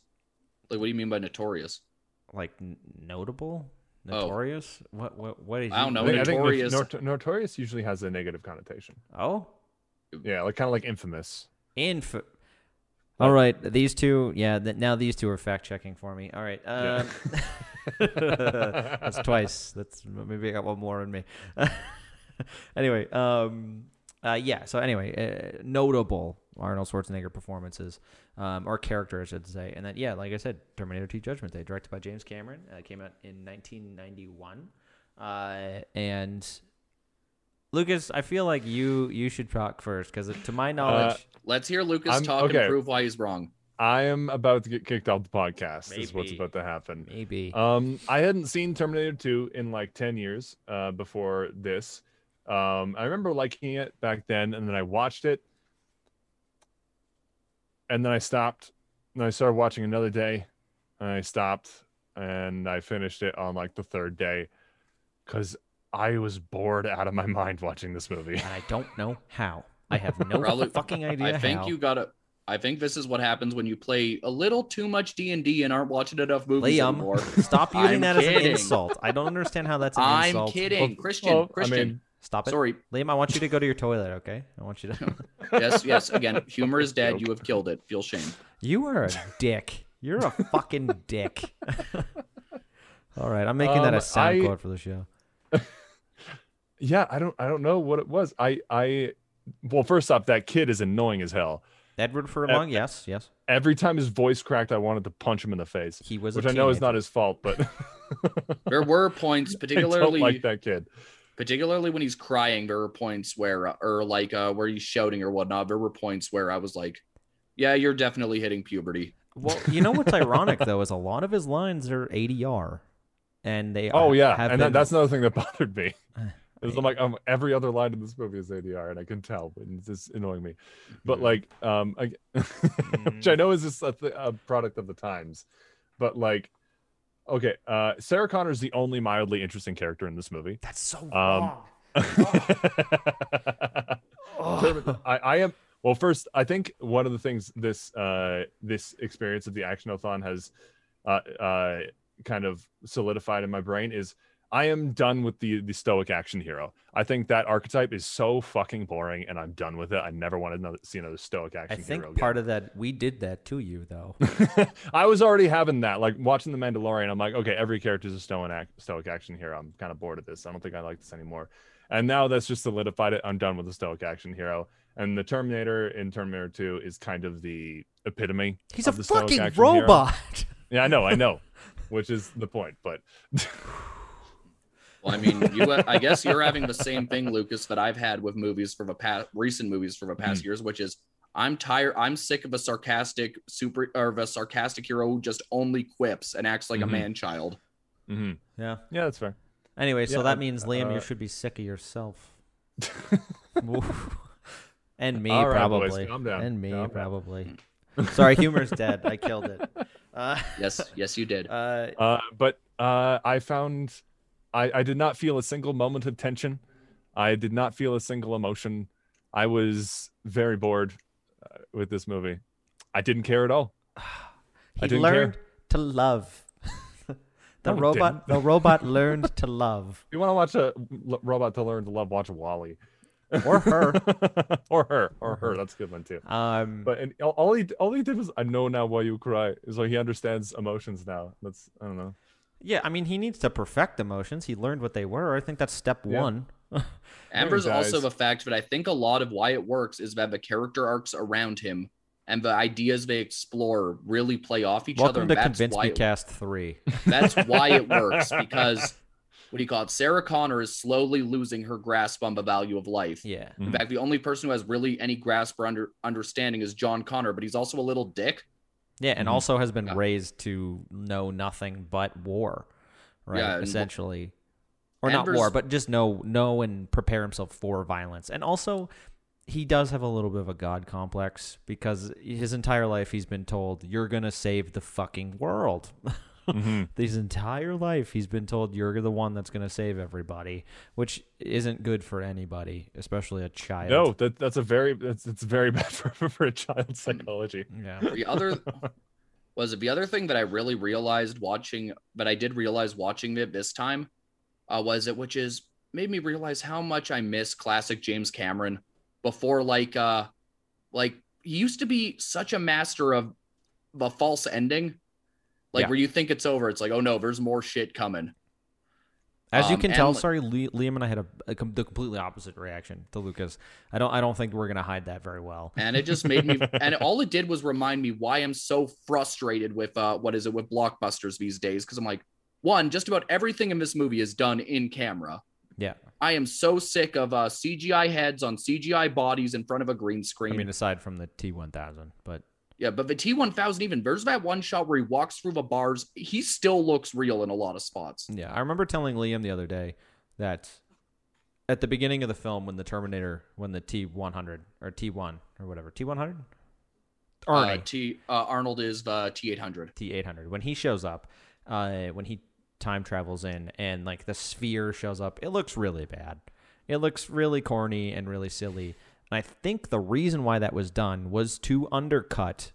Like, what do you mean by notorious? Like, n- notable? Oh. Notorious? What, what, what is I don't know. I think, I think Notorious. not- notorious usually has a negative connotation Oh? yeah like kind of like infamous Inf. All right, these two. Yeah, th- now these two are fact checking for me. All right, um, that's twice. That's maybe I got one more in me. anyway, um, uh, yeah. So anyway, uh, notable Arnold Schwarzenegger performances, um, or character, I should say, and then yeah, like I said, Terminator 2: Judgment Day, directed by James Cameron, uh, came out in 1991, uh, and. Lucas, I feel like you you should talk first because to my knowledge, Let's hear Lucas I'm- talk okay. and prove why he's wrong. I am about to get kicked off the podcast. Is what's about to happen. maybe. Um, I hadn't seen Terminator 2 in like 10 years uh, before this. Um, I remember liking it back then, and then I watched it, and then I stopped. And I started watching another day, and I stopped, and I finished it on like the third day, because I was bored out of my mind watching this movie. and I don't know how. I have no Probably- fucking idea. I think how. you gotta. I think this is what happens when you play a little too much D and D and aren't watching enough movies Liam, anymore. stop using I'm that as an insult. I don't understand how that's an insult. I'm kidding, Well, Christian. well, I Christian, mean, Stop it. Sorry. Liam, I want you to go to your toilet, okay? I want you to. Yes, yes. Again, humor is dead. You have killed it. Feel shame. you are a dick. You're a fucking dick. All right, I'm making that Um, a sound I- quote for the show. Yeah, I don't I don't know what it was. I I well, first off, that kid is annoying as hell. Edward Furlong, yes, yes. Every time his voice cracked, I wanted to punch him in the face, He was which a I know is not his fault, but There were points, I don't particularly like that kid. Particularly when he's crying. There were points where, uh, or like uh, where he's shouting or whatnot. There were points where I was like, "Yeah, you're definitely hitting puberty." Well, you know what's ironic though is a lot of his lines are ADR, and they Oh are- yeah, have and been, that's another thing that bothered me. Uh, Is I'm like um, every other line in this movie is ADR, and I can tell, and it's just annoying me. But Mm-hmm. like, um, I, which I know is just a, th- a product of the times, but like, okay, uh, Sarah Connor is the only mildly interesting character in this movie. that's so Um, wrong. Termin- I, I am well. First, I think one of the things this uh, this experience of the Actionothon has uh, uh, kind of solidified in my brain is I am done with the the stoic action hero. I think that archetype is so fucking boring, and I'm done with it. I never want to another, see another stoic action. I think hero. part of that we did that to you though. I was already having that, like watching The Mandalorian. I'm like, okay, every character is a stoic, ac- stoic action hero. I'm kind of bored of this. I don't think I like this anymore. And now that's just solidified it. I'm done with the stoic action hero. And the Terminator in Terminator 2 is kind of the epitome. He's a of the stoic fucking action hero. robot. Yeah, I know, I know, which is the point. But Well, I mean, you. I guess you're having the same thing, Lucas, that I've had with movies for the past, recent movies for the Mm-hmm. past years, which is I'm tired. I'm sick of a sarcastic super or of a sarcastic hero who just only quips and acts like Mhm. a man child. Mm-hmm. yeah. yeah, that's fair. Anyway, so Yeah, that means Liam, uh, you should be sick of yourself. And me All right, boys, probably. calm down, And me calm down. probably. Sorry, humor's dead. I killed it. Uh, Yes, yes, you did. uh, Uh, but uh, I found I, I did not feel a single moment of tension. I did not feel a single emotion. I was very bored uh, with this movie. I didn't care at all. he didn't learned care. to love. the No, robot. The robot learned to love, you want to watch a l- robot to learn to love, watch WALL-E. or her. or her, or her. That's a good one too. Um, But and all- all he all he did was I know now why you cry. So he understands emotions now. That's I don't know. Yeah, I mean, he needs to perfect emotions. He learned what they were. I think that's step Yeah. one. Amber's also a fact but I think a lot of why it works is that the character arcs around him and the ideas they explore really play off each other. Welcome to that's Convince why Me it- Cast Three. That's why it works because what do you call it? Sarah Connor is slowly losing her grasp on the value of life. Yeah. In mm-hmm. fact, the only person who has really any grasp or under understanding is John Connor, but he's also a little dick. Yeah, and Mhm. also has been Yeah. raised to know nothing but war, right? Yeah, Essentially, or not war, but just know know and prepare himself for violence. And also, he does have a little bit of a god complex because his entire life he's been told you're gonna save the fucking world. Mhm. His entire life he's been told you're the one that's gonna save everybody, which isn't good for anybody, especially a child. No, that that's a very that's it's very bad for for a child's psychology. Yeah. The other was it the other thing that I really realized watching, but I did realize watching it this time, uh, was it which is made me realize how much I miss classic James Cameron before like uh like he used to be such a master of the false ending. Like Yeah. where you think it's over, it's like, oh no, there's more shit coming. As you Um, can tell, li- sorry, Liam and I had a, a com- the completely opposite reaction to Lucas. I don't, I don't think we're gonna hide that very well. and it just made me and all it did was remind me why i'm so frustrated with uh what is it with blockbusters these days because i'm like one just about everything in this movie is done in camera Yeah, i am so sick of uh cgi heads on cgi bodies in front of a green screen I mean, aside from the T one thousand, but yeah but the t1000 even there's that one shot where he walks through the bars. He still looks real in a lot of spots. Yeah, I remember telling Liam the other day that at the beginning of the film, when the Terminator, when the T one hundred or T one or whatever T one hundred, Arnie. Uh, t uh, arnold is the t800 T eight hundred, when he shows up, uh, when he time travels in and like the sphere shows up, it looks really bad. It looks really corny and really silly. And I think the reason why that was done was to undercut,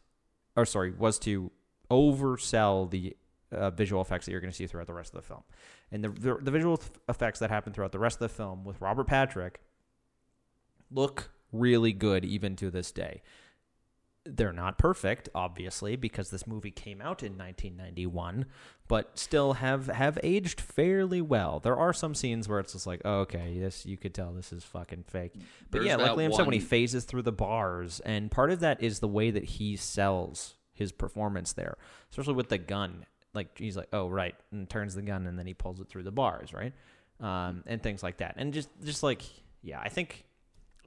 or sorry, was to oversell the uh, visual effects that you're going to see throughout the rest of the film. And the, the the visual th- effects that happen throughout the rest of the film with Robert Patrick look really good even to this day. They're not perfect, obviously, because this movie came out in 1991, but still have have aged fairly well. There are some scenes where it's just like, oh, okay, this you could tell this is fucking fake. But There's yeah, like Liam said, when he phases through the bars, and part of that is the way that he sells his performance there, especially with the gun. Like he's like, oh right, and turns the gun, and then he pulls it through the bars, right, um, and things like that, and just just like yeah, I think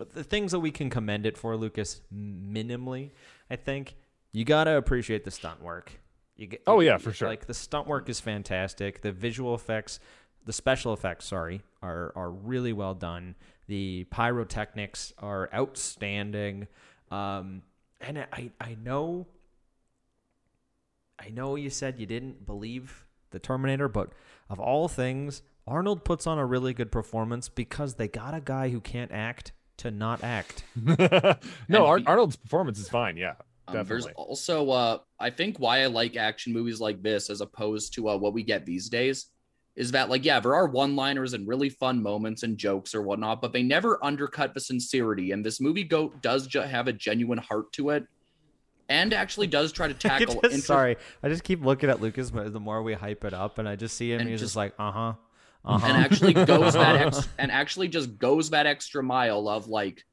the things that we can commend it for, Lucas, minimally, I think you gotta appreciate the stunt work. You get, Oh, yeah, for sure. Like the stunt work is fantastic. The visual effects, the special effects, sorry, are are really well done. The pyrotechnics are outstanding. Um, and I I know I know you said you didn't believe the Terminator, but of all things, Arnold puts on a really good performance because they got a guy who can't act to not act. no, Ar- Arnold's performance is fine. Yeah, Um, there's definitely. also, uh, I think, why I like action movies like this as opposed to uh, what we get these days is that, like, yeah, there are one liners and really fun moments and jokes or whatnot, but they never undercut the sincerity. And this movie go does ju- have a genuine heart to it and actually does try to tackle. just- inter- sorry, I just keep looking at Lucas. But the more we hype it up, and I just see him, And he's just, just- like, uh huh, uh huh, and actually goes that ex- and actually just goes that extra mile of like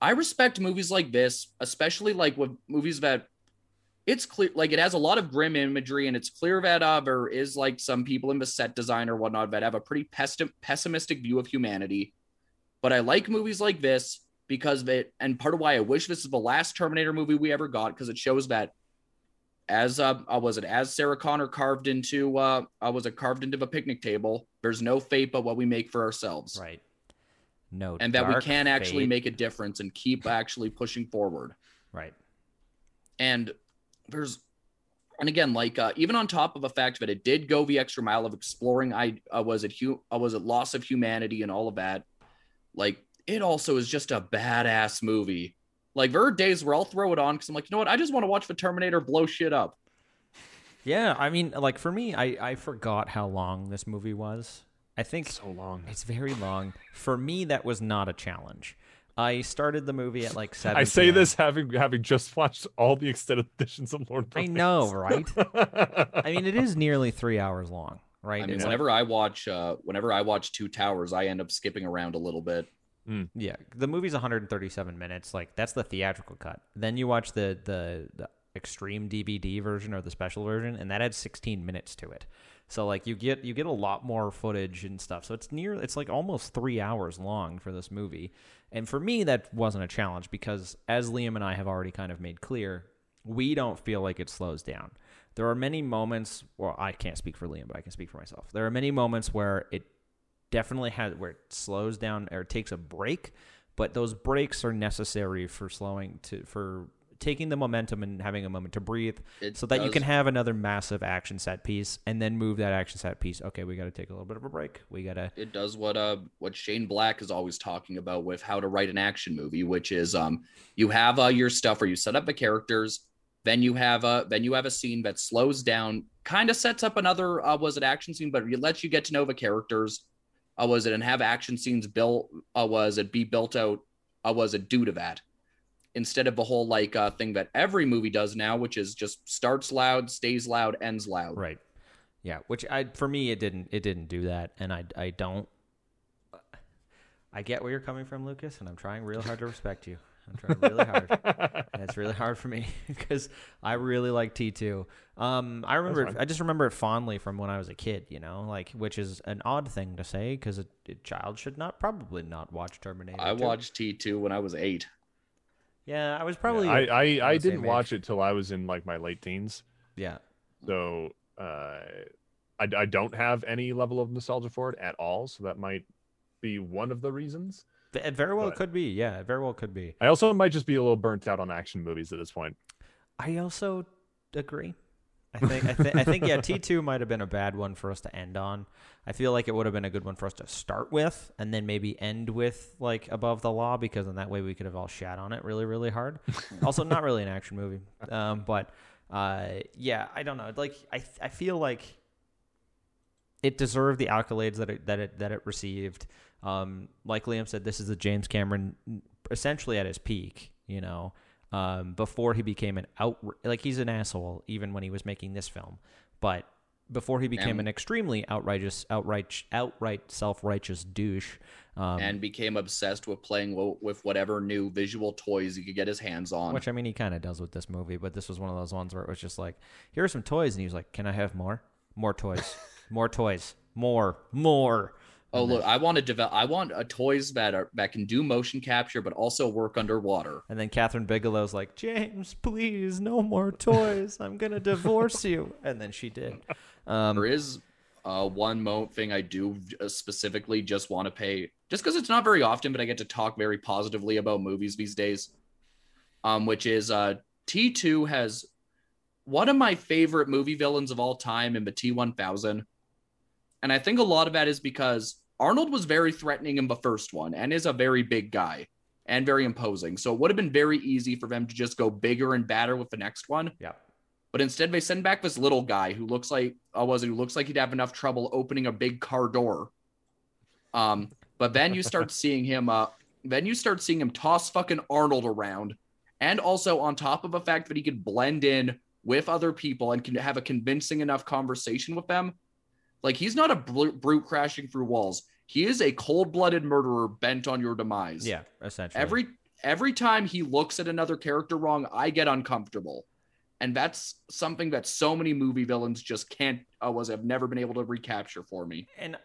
I respect movies like this, especially like with movies that it's clear like it has a lot of grim imagery and it's clear that uh, there is like some people in the set design or whatnot that have a pretty pessim- pessimistic view of humanity. But I like movies like this because of it and part of why I wish this is the last Terminator movie we ever got because it shows that as uh, uh was it as Sarah Connor carved into uh, uh was it carved into the picnic table there's no fate but what we make for ourselves right. No, and that we can actually fate. make a difference and keep actually pushing forward right. and there's and again like uh, even on top of the fact that it did go the extra mile of exploring i uh, was it hu- uh, was it loss of humanity and all of that like it also is just a badass movie like there are days where i'll throw it on because i'm like you know what i just want to watch the terminator blow shit up Yeah, I mean, like for me, I I forgot how long this movie was. I think so long. It's very long. For me, that was not a challenge. I started the movie at like seven. I say this having having just watched all the extended editions of Lord of the I Rings. know, right? I mean, it is nearly three hours long, right? i mean It's like- whenever i watch uh whenever i watch two towers i end up skipping around a little bit Hmm. yeah, the movie's 137 minutes. Like that's the theatrical cut. Then you watch the the, the extreme DVD version or the special version, and that adds 16 minutes to it. So like you get you get a lot more footage and stuff. So it's near it's like almost three hours long for this movie. And for me, that wasn't a challenge because as Liam and I have already kind of made clear, we don't feel like it slows down. There are many moments, well, I can't speak for Liam, but I can speak for myself. There are many moments where it definitely has where it slows down or takes a break, but those breaks are necessary for slowing to for taking the momentum and having a moment to breathe It so that you can have another massive action set piece and then move that action set piece. Okay, we got to take a little bit of a break. We got to it does what uh what Shane Black is always talking about with how to write an action movie, which is um you have uh, your stuff where you set up the characters, then you have a then you have a scene that slows down, kind of sets up another uh, was it action scene, but it lets you get to know the characters. Uh, was it and have action scenes built? Uh, was it be built out? Uh, was it due to that? Instead of the whole like uh, thing that every movie does now, which is just starts loud, stays loud, ends loud. Right. Yeah, which I for me it didn't it didn't do that and I I don't I get where you're coming from Lucas and I'm trying real hard to respect you. I'm trying really hard. and it's really hard for me because I really like T2. Um I remember it. I just remember it fondly from when I was a kid, you know, like which is an odd thing to say cuz a, a child should not probably not watch Terminator. I 2. watched T2 when I was eight. Yeah, I was probably I I, I the didn't watch age. it till I was in like my late teens. Yeah. So uh, I I don't have any level of nostalgia for it at all. So that might be one of the reasons. It very well But- could be. Yeah, it very well could be. I also might just be a little burnt out on action movies at this point. I also agree. I think I, th- I think yeah, T two might have been a bad one for us to end on. I feel like it would have been a good one for us to start with, and then maybe end with like above the law, because in that way we could have all shat on it really, really hard. also, not really an action movie, um, but uh, yeah, I don't know. Like I I feel like it deserved the accolades that it that it that it received. Um, like Liam said, this is a James Cameron essentially at his peak. You know, um, before he became an out like he's an asshole even when he was making this film, but before he became And- an extremely outrageous, outright, outright self-righteous douche. Um, and became obsessed with playing wo- with whatever new visual toys he could get his hands on. Which I mean, he kind of does with this movie, but this was one of those ones where it was just like, here are some toys, and he was like, "Can I have more? More toys, more toys, more, more." Oh And look, then, I want to develop. I want a toys that are that can do motion capture but also work underwater. and then Kathryn Bigelow's like, "James, please, no more toys. I'm gonna divorce you." And then she did. Um, There is uh, one mo thing I do uh, specifically just want to pay, just because it's not very often, but I get to talk very positively about movies these days. Um, which is uh, T2 has one of my favorite movie villains of all time in the T1000. And I think a lot of that is because Arnold was very threatening in the first one and is a very big guy and very imposing. So it would have been very easy for them to just go bigger and badder with the next one. yeah. But instead, they send back this little guy who looks like uh, was it, who looks like he'd have enough trouble opening a big car door. Um, but then you start seeing him. Uh, then you start seeing him toss fucking Arnold around, and also on top of the fact that he could blend in with other people and can have a convincing enough conversation with them. Like he's not a brute crashing through walls. He is a cold-blooded murderer bent on your demise. Yeah, essentially. Every every time he looks at another character wrong, I get uncomfortable. And that's something that so many movie villains just can't uh, was have never been able to recapture for me. and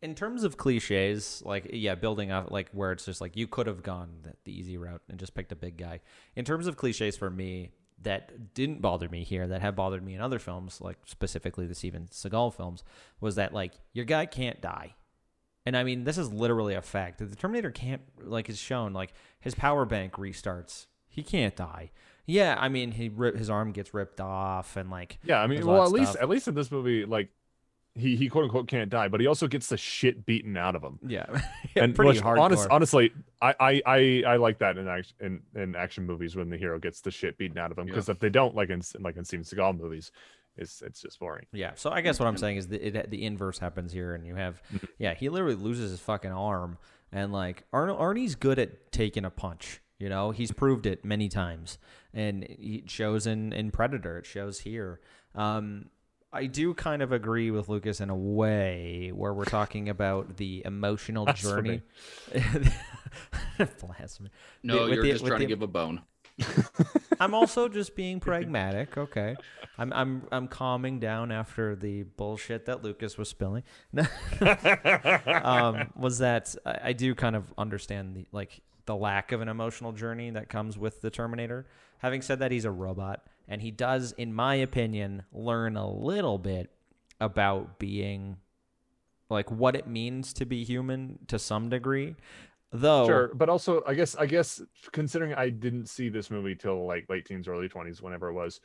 in terms of cliches, like yeah, building up like where it's just like you could have gone the, the easy route and just picked a big guy. In terms of cliches for me that didn't bother me here, that have bothered me in other films, like specifically the Steven Seagal films, was that like your guy can't die. And I mean, this is literally a fact. The Terminator can't, like, is shown, like, his power bank restarts. He can't die. Yeah, I mean, he rip, his arm gets ripped off, and like, Yeah, I mean, There's a lot well, at least stuff. at least in this movie, like he he quote unquote can't die, but he also gets the shit beaten out of him. yeah, and pretty hardcore. honest, honestly, I, I I I like that in action in, in action movies when the hero gets the shit beaten out of him because if they don't, like in like in Steven Seagal movies, it's it's just boring. Yeah. So I guess what I'm saying is the it, the inverse happens here, and you have, yeah, he literally loses his fucking arm, and like Arno, Arnie's good at taking a punch. You know, he's proved it many times, and it shows in in Predator. It shows here. Um, I do kind of agree with Lucas in a way where we're talking about the emotional journey. Blasphemy. No, With you're the- just with trying to give a bone. I'm also just being pragmatic. Okay, I'm I'm I'm calming down after the bullshit that Lucas was spilling. um, was that I, I do kind of understand the like the lack of an emotional journey that comes with the Terminator. Having said that, he's a robot, and he does, in my opinion, learn a little bit about being like what it means to be human to some degree. Though Sure, but also I guess I guess considering I didn't see this movie till like late teens, early twenties, whenever it was,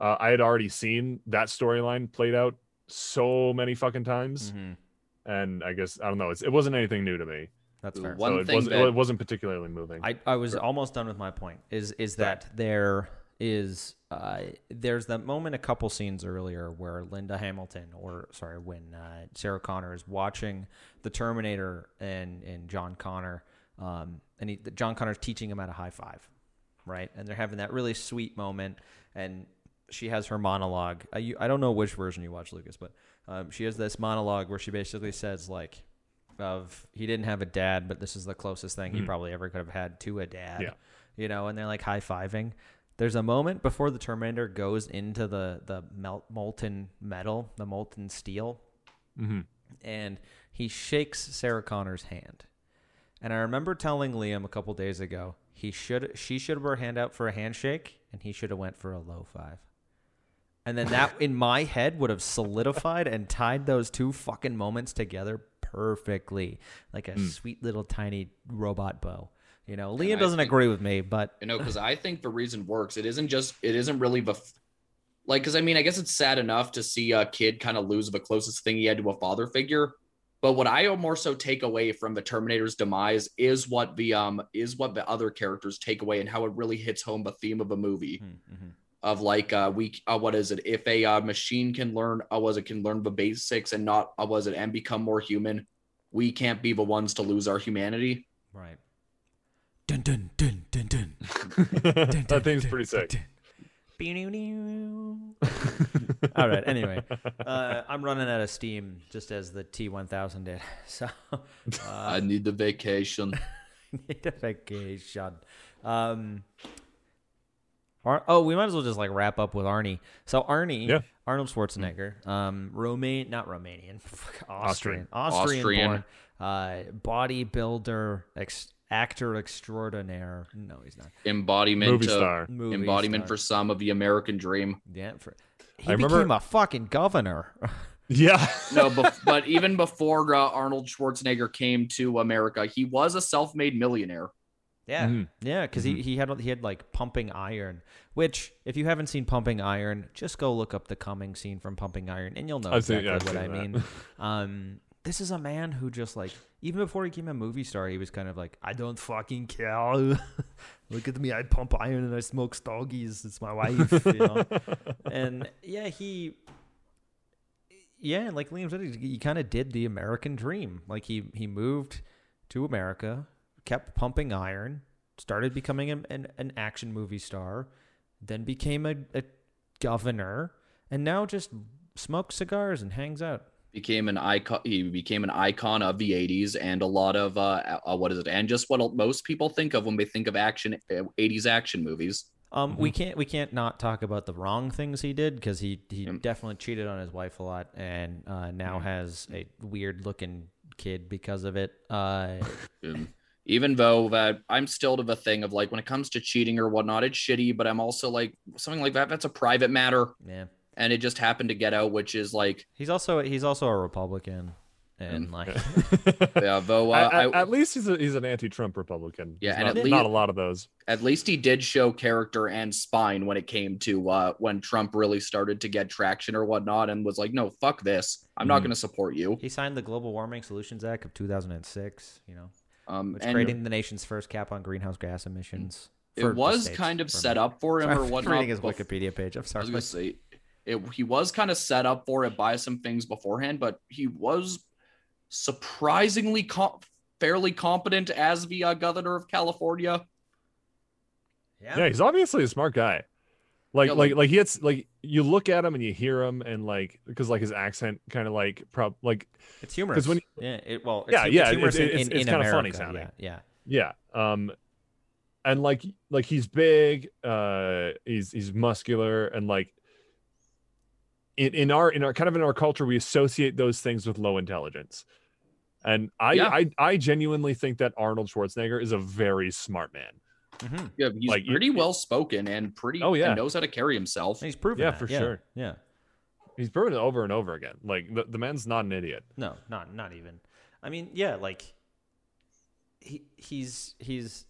uh, I had already seen that storyline played out so many fucking times, Mhm, and I guess I don't know. It's, it wasn't anything new to me. that's Ooh, fair. One so it thing wasn't, that- it wasn't particularly moving. I, I was almost done with my point. Is is that there is uh, there's that moment a couple scenes earlier where Linda Hamilton or sorry when uh, Sarah Connor is watching the Terminator and and John Connor um, and he, John Connor's teaching him how to high five, right? And they're having that really sweet moment and she has her monologue. I, you, I don't know which version you watch, Lucas, but um, she has this monologue where she basically says like of he didn't have a dad, but this is the closest thing he Mhm. probably ever could have had to a dad. Yeah. You know, and they're like high fiving. There's a moment before the Terminator goes into the the melt, molten metal, the molten steel, hmm and he shakes Sarah Connor's hand. And I remember telling Liam a couple days ago he should she should have her hand out for a handshake, and he should have went for a low five. And then that in my head would have solidified and tied those two fucking moments together perfectly, like a sweet little tiny robot bow. You know, Liam doesn't think- agree with me, but You know, because I think the reason works. It isn't just. It isn't really the. f- Like, because I mean, I guess it's sad enough to see a kid kind of lose the closest thing he had to a father figure. But what I more so take away from the Terminator's demise is what the um is what the other characters take away and how it really hits home the theme of a movie. Mhm, mhm. of like uh we uh, what is it if a uh, machine can learn uh, was it can learn the basics and not uh, was it and become more human we can't be the ones to lose our humanity Right. Dun dun dun dun dun. that thing's pretty sick. All right. Anyway, uh, I'm running out of steam, just as the T1000 did. So i uh, need the vacation need a vacation. Um, Ar- oh, we might as well just like wrap up with Arnie. So Arnie, Yeah. Arnold Schwarzenegger, um, Romaine, not Romanian, Austrian, Austrian. Austrian, Austrian. born, uh, bodybuilder, ex- actor extraordinaire. No, he's not. embodiment Movie of- star. Movie embodiment star. for some of the american dream Yeah, for, he I became remember- a fucking governor. Yeah. no but, but even before uh, arnold schwarzenegger came to america he was a self-made millionaire yeah, Mhm. yeah, because he, he had he had like Pumping Iron, which if you haven't seen Pumping Iron, just go look up the coming scene from Pumping Iron, and you'll know I've seen- exactly yeah, what I've I seen mean. um, this is a man who just like even before he became a movie star, he was kind of like, I don't fucking care. look at me, I pump iron and I smoke stogies. It's my wife, you know. and yeah, he. Yeah, like Liam said, he, he kind of did the American dream. Like he he moved to America, kept pumping iron, started becoming an, an, an action movie star, then became a, a governor, and now just smokes cigars and hangs out. Became an icon he became an icon of the 80s and a lot of uh, uh what is it? And just what most people think of when they think of action uh, 80s action movies. Um, we can't we can't not talk about the wrong things he did because he he Yep. definitely cheated on his wife a lot and uh, now has a weird looking kid because of it. Uh, even though that i'm still to the thing of like when it comes to cheating or whatnot it's shitty but i'm also like something like that that's a private matter. Yeah, and it just happened to get out which is like he's also he's also a Republican and like yeah though uh, at, I, at- at least he's a, he's an anti-Trump Republican. Yeah, He's and not, at not a lot of those. at least he did show character and spine when it came to uh when trump really started to get traction or whatnot and was like no fuck this i'm not Mhm. going to support you he signed the Global Warming Solutions Act of 2006. You know, um which and creating the nation's first cap on greenhouse gas emissions. it for the was kind of set up for him Sorry, or I'm reading his Wikipedia page. I'm I sorry. was gonna say it, he was kind of set up for it by some things beforehand, but he was surprisingly com- fairly competent as the uh, governor of California. Yeah, he's obviously a smart guy. Like, Yeah, like, like- like he hits like you look at him and you hear him and like because like his accent kind of like prob like It's humorous. when yeah, it, well, it's, Yeah, it's yeah, humorous it's- in, it's- in, it's in kinda funny America, sounding. Yeah, yeah. yeah um and like like he's big uh he's he's muscular and like in, in our in our kind of in our culture we associate those things with low intelligence and i Yeah. i i genuinely think that arnold schwarzenegger is a very smart man hmm Yeah, he's Like, pretty well spoken and pretty. Oh, yeah. and knows how to carry himself. He's proven Yeah, that. for yeah, sure. Yeah. he's proven it over and over again like the, the man's not an idiot No, not not even. I mean, yeah, like he he's he's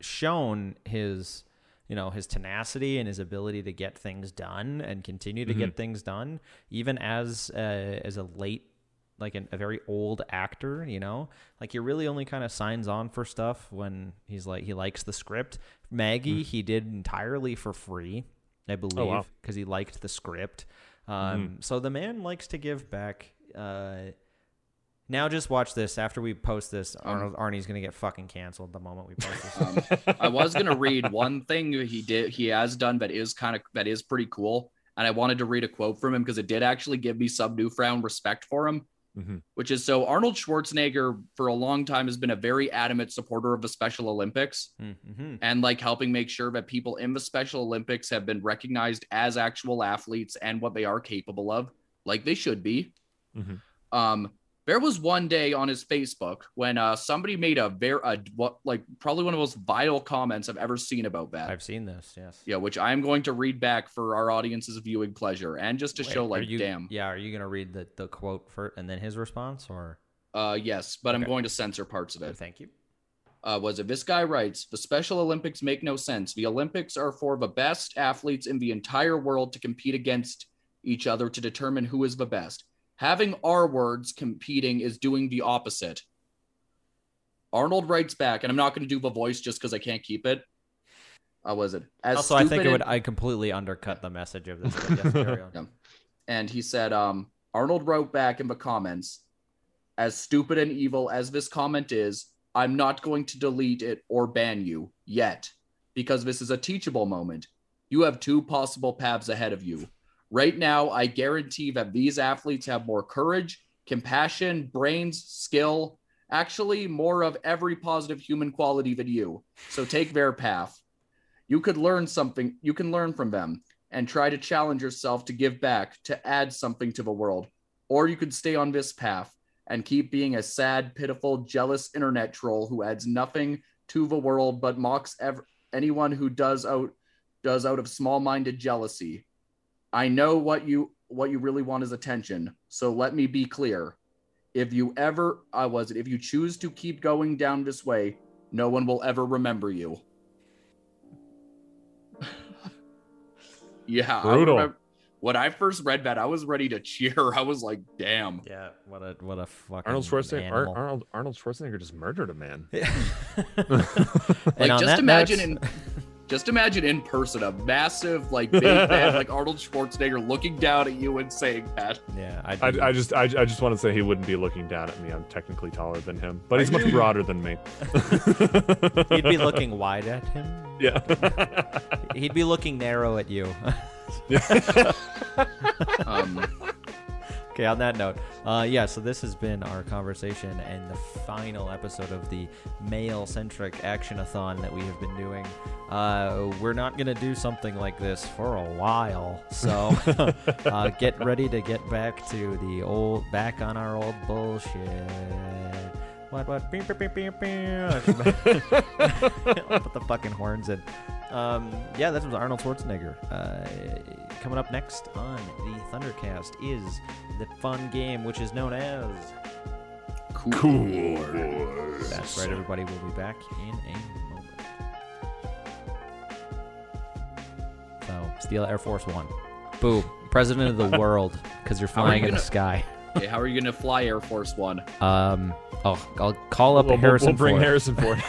shown his you know his tenacity and his ability to get things done and continue to get things done even as uh, as a late like an, a very old actor you know? Like he really only kind of signs on for stuff when he's like he likes the script. Maggie he did entirely for free i believe wow. because he liked the script. Um, so the man likes to give back uh, now just watch this after we post this Arnold, arnie's gonna get fucking canceled the moment we post this Um, I was gonna read one thing he did he has done that is kind of that is pretty cool, and I wanted to read a quote from him because it did actually give me some newfound respect for him. Mhm. Which is so Arnold Schwarzenegger for a long time has been a very adamant supporter of the Special Olympics mm-hmm. and like helping make sure that people in the Special Olympics have been recognized as actual athletes and what they are capable of, like they should be. Mhm. Um, there was one day on his Facebook when uh somebody made a very uh, what like probably one of the most vital comments I've ever seen about that. i've seen this yes yeah, which I am going to read back for our audience's viewing pleasure and just to Wait, show like you, damn. Yeah, are you gonna read the, the quote for and then his response or Uh yes, but I'm going to censor parts of oh, it. thank you. uh, was it this guy writes the special olympics make no sense the olympics are for the best athletes in the entire world to compete against each other to determine who is the best having our words competing is doing the opposite arnold writes back and i'm not going to do the voice just because i can't keep it uh, was it? As also, I think it would I completely undercut the message of this. But yes, carry on. Yeah. and he said, um, Arnold wrote back in the comments, as stupid and evil as this comment is, I'm not going to delete it or ban you yet, because this is a teachable moment. You have two possible paths ahead of you. Right now, I guarantee that these athletes have more courage, compassion, brains, skill, actually, more of every positive human quality than you. So take their path. You could learn something, you can learn from them and try to challenge yourself to give back, to add something to the world. Or you could stay on this path and keep being a sad, pitiful, jealous internet troll who adds nothing to the world but mocks ev- anyone who does out does out of small-minded jealousy. I know what you what you really want is attention. So let me be clear. If you ever I was it if you choose to keep going down this way, no one will ever remember you. yeah, I Brutal. remember- when I first read that, I was ready to cheer. I was like, "Damn!" Yeah, what a what a fucking Arnold Schwarzenegger. Ar- animal. Arnold Arnold Schwarzenegger just murdered a man. and Like, just imagine note- in, just imagine in person a massive, like big man like Arnold Schwarzenegger looking down at you and saying that. yeah, I, I'd I just I, I just want to say he wouldn't be looking down at me. I'm technically taller than him, but he's much broader than me. he'd be looking wide at him. Yeah. He'd be looking narrow at you. Um, Okay, on that note, uh, yeah, so this has been our conversation and the final episode of the male centric action-a-thon that we have been doing. Uh, we're not going to do something like this for a while, so uh, get ready to get back to the old, back on our old bullshit. What, what? Beep, beep, beep, beep, beep. Put the fucking horns in. Um, yeah, that was Arnold Schwarzenegger. Uh, coming up next on the Thundercast is the fun game, which is known as. cool. That's right, everybody. We'll be back in a moment. So, steal Air Force One. Boo. President of the world, because you're How are flying in the sky. Okay, how are you gonna fly Air Force One? Um, oh, I'll call up We'll, we'll- Harrison we'll bring Ford. Harrison Ford.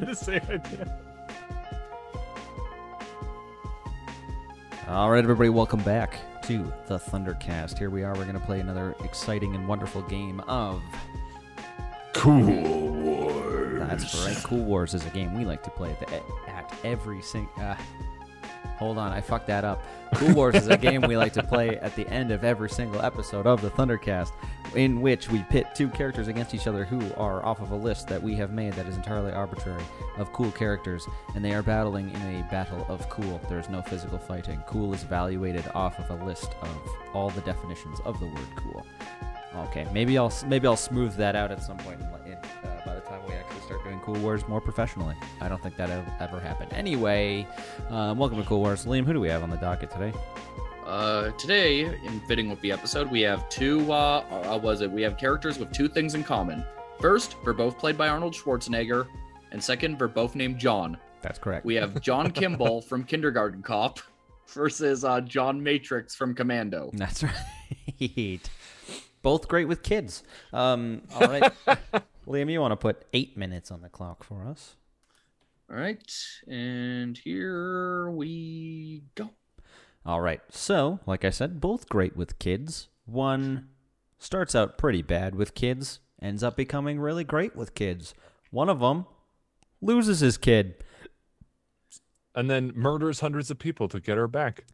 the same idea. All right, everybody, welcome back to the Thundercast. Here we are. We're going to play another exciting and wonderful game of. Cool Wars. That's right. Cool Wars is a game we like to play at, at every sing. Uh, hold on, I fucked that up. Cool Wars is a game we like to play at the end of every single episode of the Thundercast, in which we pit two characters against each other who are off of a list that we have made that is entirely arbitrary of cool characters, and they are battling in a battle of cool. There is no physical fighting. Cool is evaluated off of a list of all the definitions of the word cool. Okay, maybe I'll maybe I'll smooth that out at some point in, in, uh, by the time we actually start doing Cool Wars more professionally. I don't think that ever, happened. Anyway, um, welcome to Cool Wars. Liam, who do we have on the docket today? Uh, today, in fitting with the episode, we have two. Uh, uh, was it? We have characters with two things in common. First, they're both played by Arnold Schwarzenegger, and second, they're both named John. That's correct. We have John Kimball from Kindergarten Cop versus uh, John Matrix from Commando. That's right. Both great with kids. Um, all right, Liam, you want to put eight minutes on the clock for us? All right, and here we go. All right. So, like I said, both great with kids. One starts out pretty bad with kids, ends up becoming really great with kids. One of them loses his kid. And then murders hundreds of people to get her back.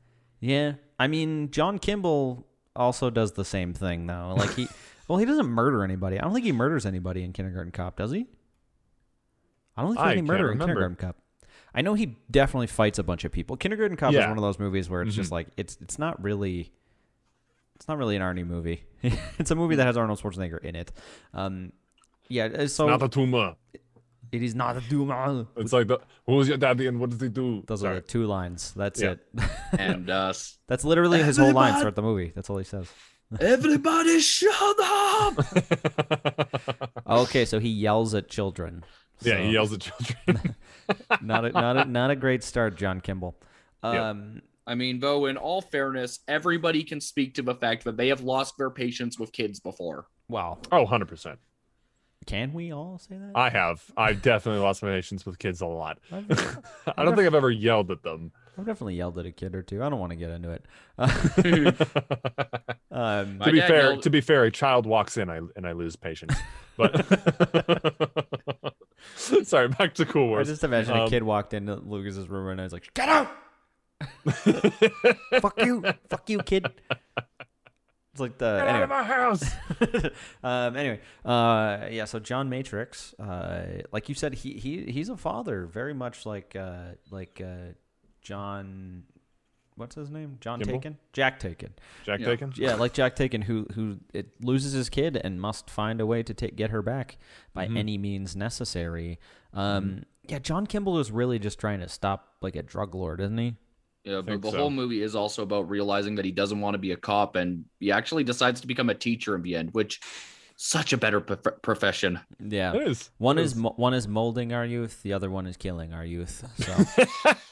Yeah. I mean, John Kimball also does the same thing, though. Like, he, well, he doesn't murder anybody. I don't think he murders anybody in Kindergarten Cop, does he? I don't think I there's any can't murder in remember. Kindergarten Cop. I know he definitely fights a bunch of people. Kindergarten Cop is one of those movies where it's just Mhm. like it's it's not really it's not really an Arnie movie. it's a movie that has Arnold Schwarzenegger in it. Um, yeah, uh, so Not a tumor. it is not a doom. It's like the who's your daddy and what does he do? Those Sorry. are the two lines. That's Yeah. it. And us. That's literally his whole line throughout the movie. That's all he says. Everybody, shut up! Okay, so he yells at children. yeah, So, he yells at children. Not a, not a, not a great start, John Kimball. Yeah. Um, I mean, though, in all fairness, everybody can speak to the fact that they have lost their patience with kids before. wow. oh, 100%. Can we all say that? I have. I've definitely lost my patience with kids a lot. I've, I don't think I've ever yelled at them. I've definitely yelled at a kid or two. I don't want to get into it. um, to be fair, yelled- to be fair, a child walks in, I and I lose patience. But sorry, back to Cool Wars. I just imagine a Um, kid walked into Lucas's room and I was like, "Get out! Fuck you! Fuck you, kid!" It's like the Get out of my house. um, anyway, uh, yeah. So John Matrix, uh, like you said, he he he's a father, very much like uh, like uh, John. What's his name? John Kimball? Taken, Jack Taken. Jack Yeah. Taken. Yeah, like Jack Taken, who who it loses his kid and must find a way to take get her back by Mhm. any means necessary. Um, yeah, John Kimball is really just trying to stop like a drug lord, isn't he? Yeah, but the so. whole movie is also about realizing that he doesn't want to be a cop, and he actually decides to become a teacher in the end, which such a better prof- profession. Yeah. It is. One It is mo- one is molding our youth, the other one is killing our youth. So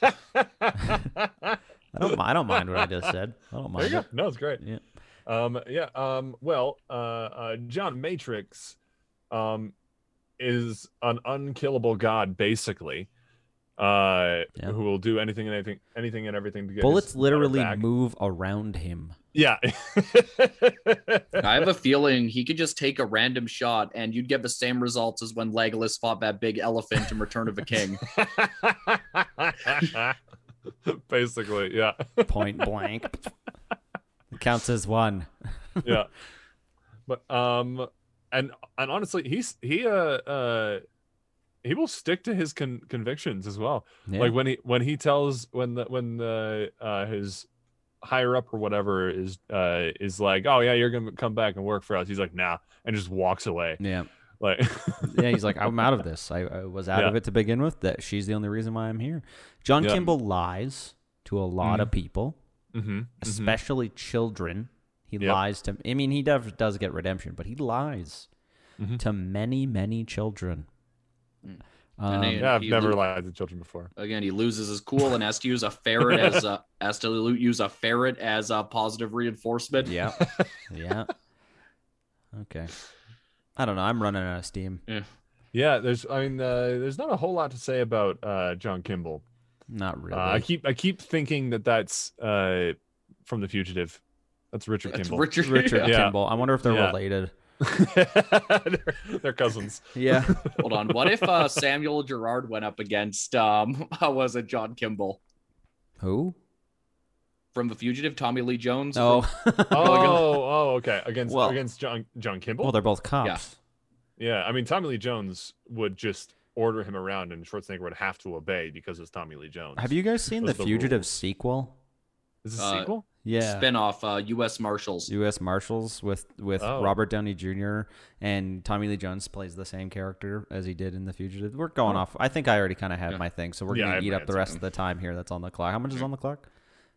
I don't I don't mind what I just said. I don't There you mind go. it. No, it's great. Yeah. Um, yeah. Um, well, uh, uh, John Matrix, um, is an unkillable god, basically. Uh, Yeah. who will do anything and anything, anything and everything to get Bullets his daughter literally back. move around him. Yeah. I have a feeling he could just take a random shot, and you'd get the same results as when Legolas fought that big elephant in Return of the King. Basically, yeah, Point blank. It counts as one. yeah. But um, and and honestly, he's he uh uh he will stick to his con- convictions as well. Yeah. Like when he when he tells when the when the uh his higher up or whatever is uh is like, oh yeah, you're gonna come back and work for us. He's like, nah, and just walks away. yeah. Like, Yeah, he's like, I'm out of this. I, I was out Yeah. of it to begin with. That she's the only reason why I'm here. John Yeah. Kimball lies to a lot of people, mm-hmm, especially children. He Yep. lies to. I mean, he does does get redemption, but he lies Mhm. to many, many children. Um, And yeah, I've never lo- lied to children before. Again, he loses his cool and has to use a ferret as a has to use a ferret as a positive reinforcement. yeah, yeah. Okay. I don't know. I'm running out of steam. Yeah, yeah. there's I mean, uh, there's not a whole lot to say about uh John Kimball. Not really. Uh, I keep I keep thinking that that's uh from The Fugitive. That's Richard It's Kimball. Richard. Richard Yeah. Kimball. I wonder if they're Yeah. related. They're, they're cousins. Yeah. Hold on. What if uh, Samuel Gerard went up against um how was it John Kimball Who? from The Fugitive? Tommy Lee Jones. Oh. Oh, oh, okay. Against Well- against John John Kimball. well, they're both cops. yeah, yeah, I mean Tommy Lee Jones would just order him around, and Schwarzenegger would have to obey because it's Tommy Lee Jones. Have you guys seen the the Fugitive rules. sequel? Is this a Uh, sequel? Yeah. Spinoff. Uh, U.S. Marshals. U.S. Marshals with with Oh. Robert Downey Jr. and Tommy Lee Jones plays the same character as he did in The Fugitive. We're going Oh. off. I think I already kind of have Yeah. my thing, so we're Yeah, I gonna eat my up the answer. rest of the time here that's on the clock. How much is on the clock?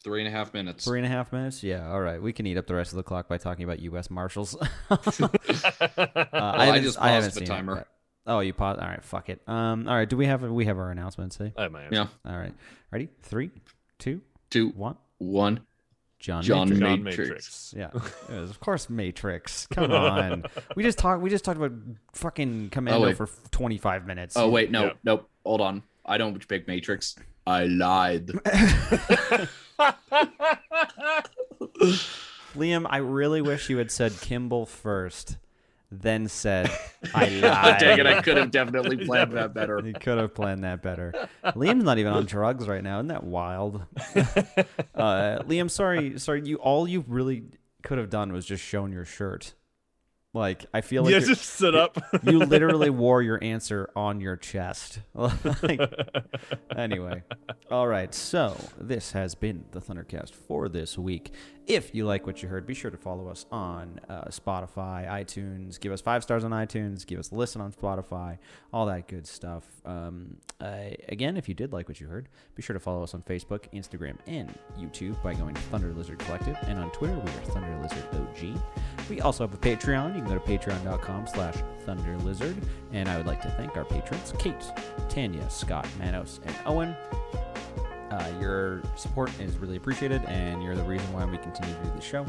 Three and a half minutes. Three and a half minutes. Yeah. All right. We can eat up the rest of the clock by talking about U.S. Marshals. uh, I, I haven't, just I haven't the seen it, timer. but- oh, you paused. All right. Fuck it. Um. All right. Do we have we have our announcements? Eh? I have my answer. Yeah. All right. Ready? Three, two, Two, one. One. John. John Matrix. John Matrix. Matrix. Yeah, it was, of course, Matrix. Come on, we just talked. We just talked about fucking Commando oh, wait. for twenty five minutes. Oh wait, no, Yeah. nope. Hold on. I don't pick Matrix. I lied. Liam, I really wish you had said Kimball first, then said I lied. Dang it! I could have definitely planned that better. He could have planned that better. Liam's not even on drugs right now. Isn't that wild? uh, Liam, sorry, sorry. You all you really could have done was just shown your shirt. Like I feel like yeah, just sit up. you literally wore your answer on your chest. Like, anyway, all right. So this has been the Thundercast for this week. If you like what you heard, be sure to follow us on uh, Spotify, iTunes. Give us five stars on iTunes. Give us a listen on Spotify. All that good stuff. Um, uh, again, if you did like what you heard, be sure to follow us on Facebook, Instagram, and YouTube by going to Thunder Lizard Collective, and on Twitter we are Thunder Lizard OG. We also have a Patreon. You can go to patreon.com slash Thunder Lizard. And I would like to thank our patrons, Kate, Tanya, Scott, Manos, and Owen. Uh, your support is really appreciated, and you're the reason why we continue to do the show.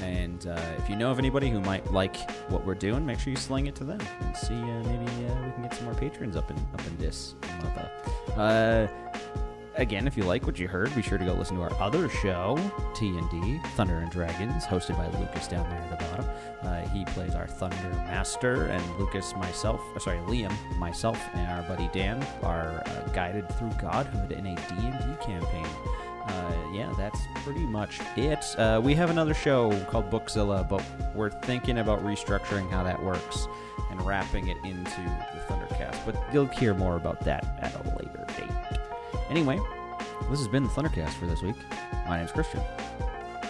And uh, if you know of anybody who might like what we're doing, make sure you sling it to them and see uh, maybe uh, we can get some more patrons up in up in this mother. Again, if you like what you heard, be sure to go listen to our other show, T and D Thunder and Dragons, hosted by Lucas down there at the bottom. Uh, he plays our Thunder Master, and Lucas, myself, uh, sorry, Liam, myself, and our buddy Dan are uh, guided through godhood in a D and D campaign. Uh, yeah, that's pretty much it. Uh, we have another show called Bookzilla, but we're thinking about restructuring how that works and wrapping it into the Thundercast. But you'll hear more about that at a later date. Anyway, this has been the Thundercast for this week. My name's Christian.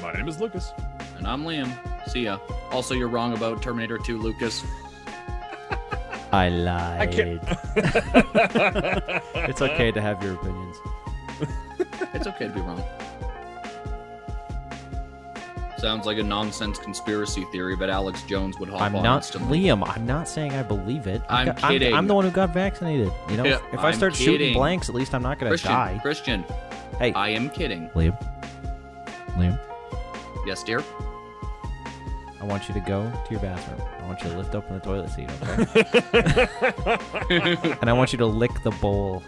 My name is Lucas. And I'm Liam. See ya. Also, you're wrong about Terminator 2, Lucas. I lied. can't- it's okay to have your opinions. It's okay to be wrong. Sounds like a nonsense conspiracy theory, but Alex Jones would hop I'm on not instantly. Liam. I'm not saying I believe it. I'm got- kidding. I'm, the one who got vaccinated. You know, Yeah, if I I'm start shooting blanks, at least I'm not going to Christian, die. Christian, Hey, I am kidding. Liam. Liam, Yes, dear. I want you to go to your bathroom. I want you to lift open the toilet seat, okay? and I want you to lick the bowl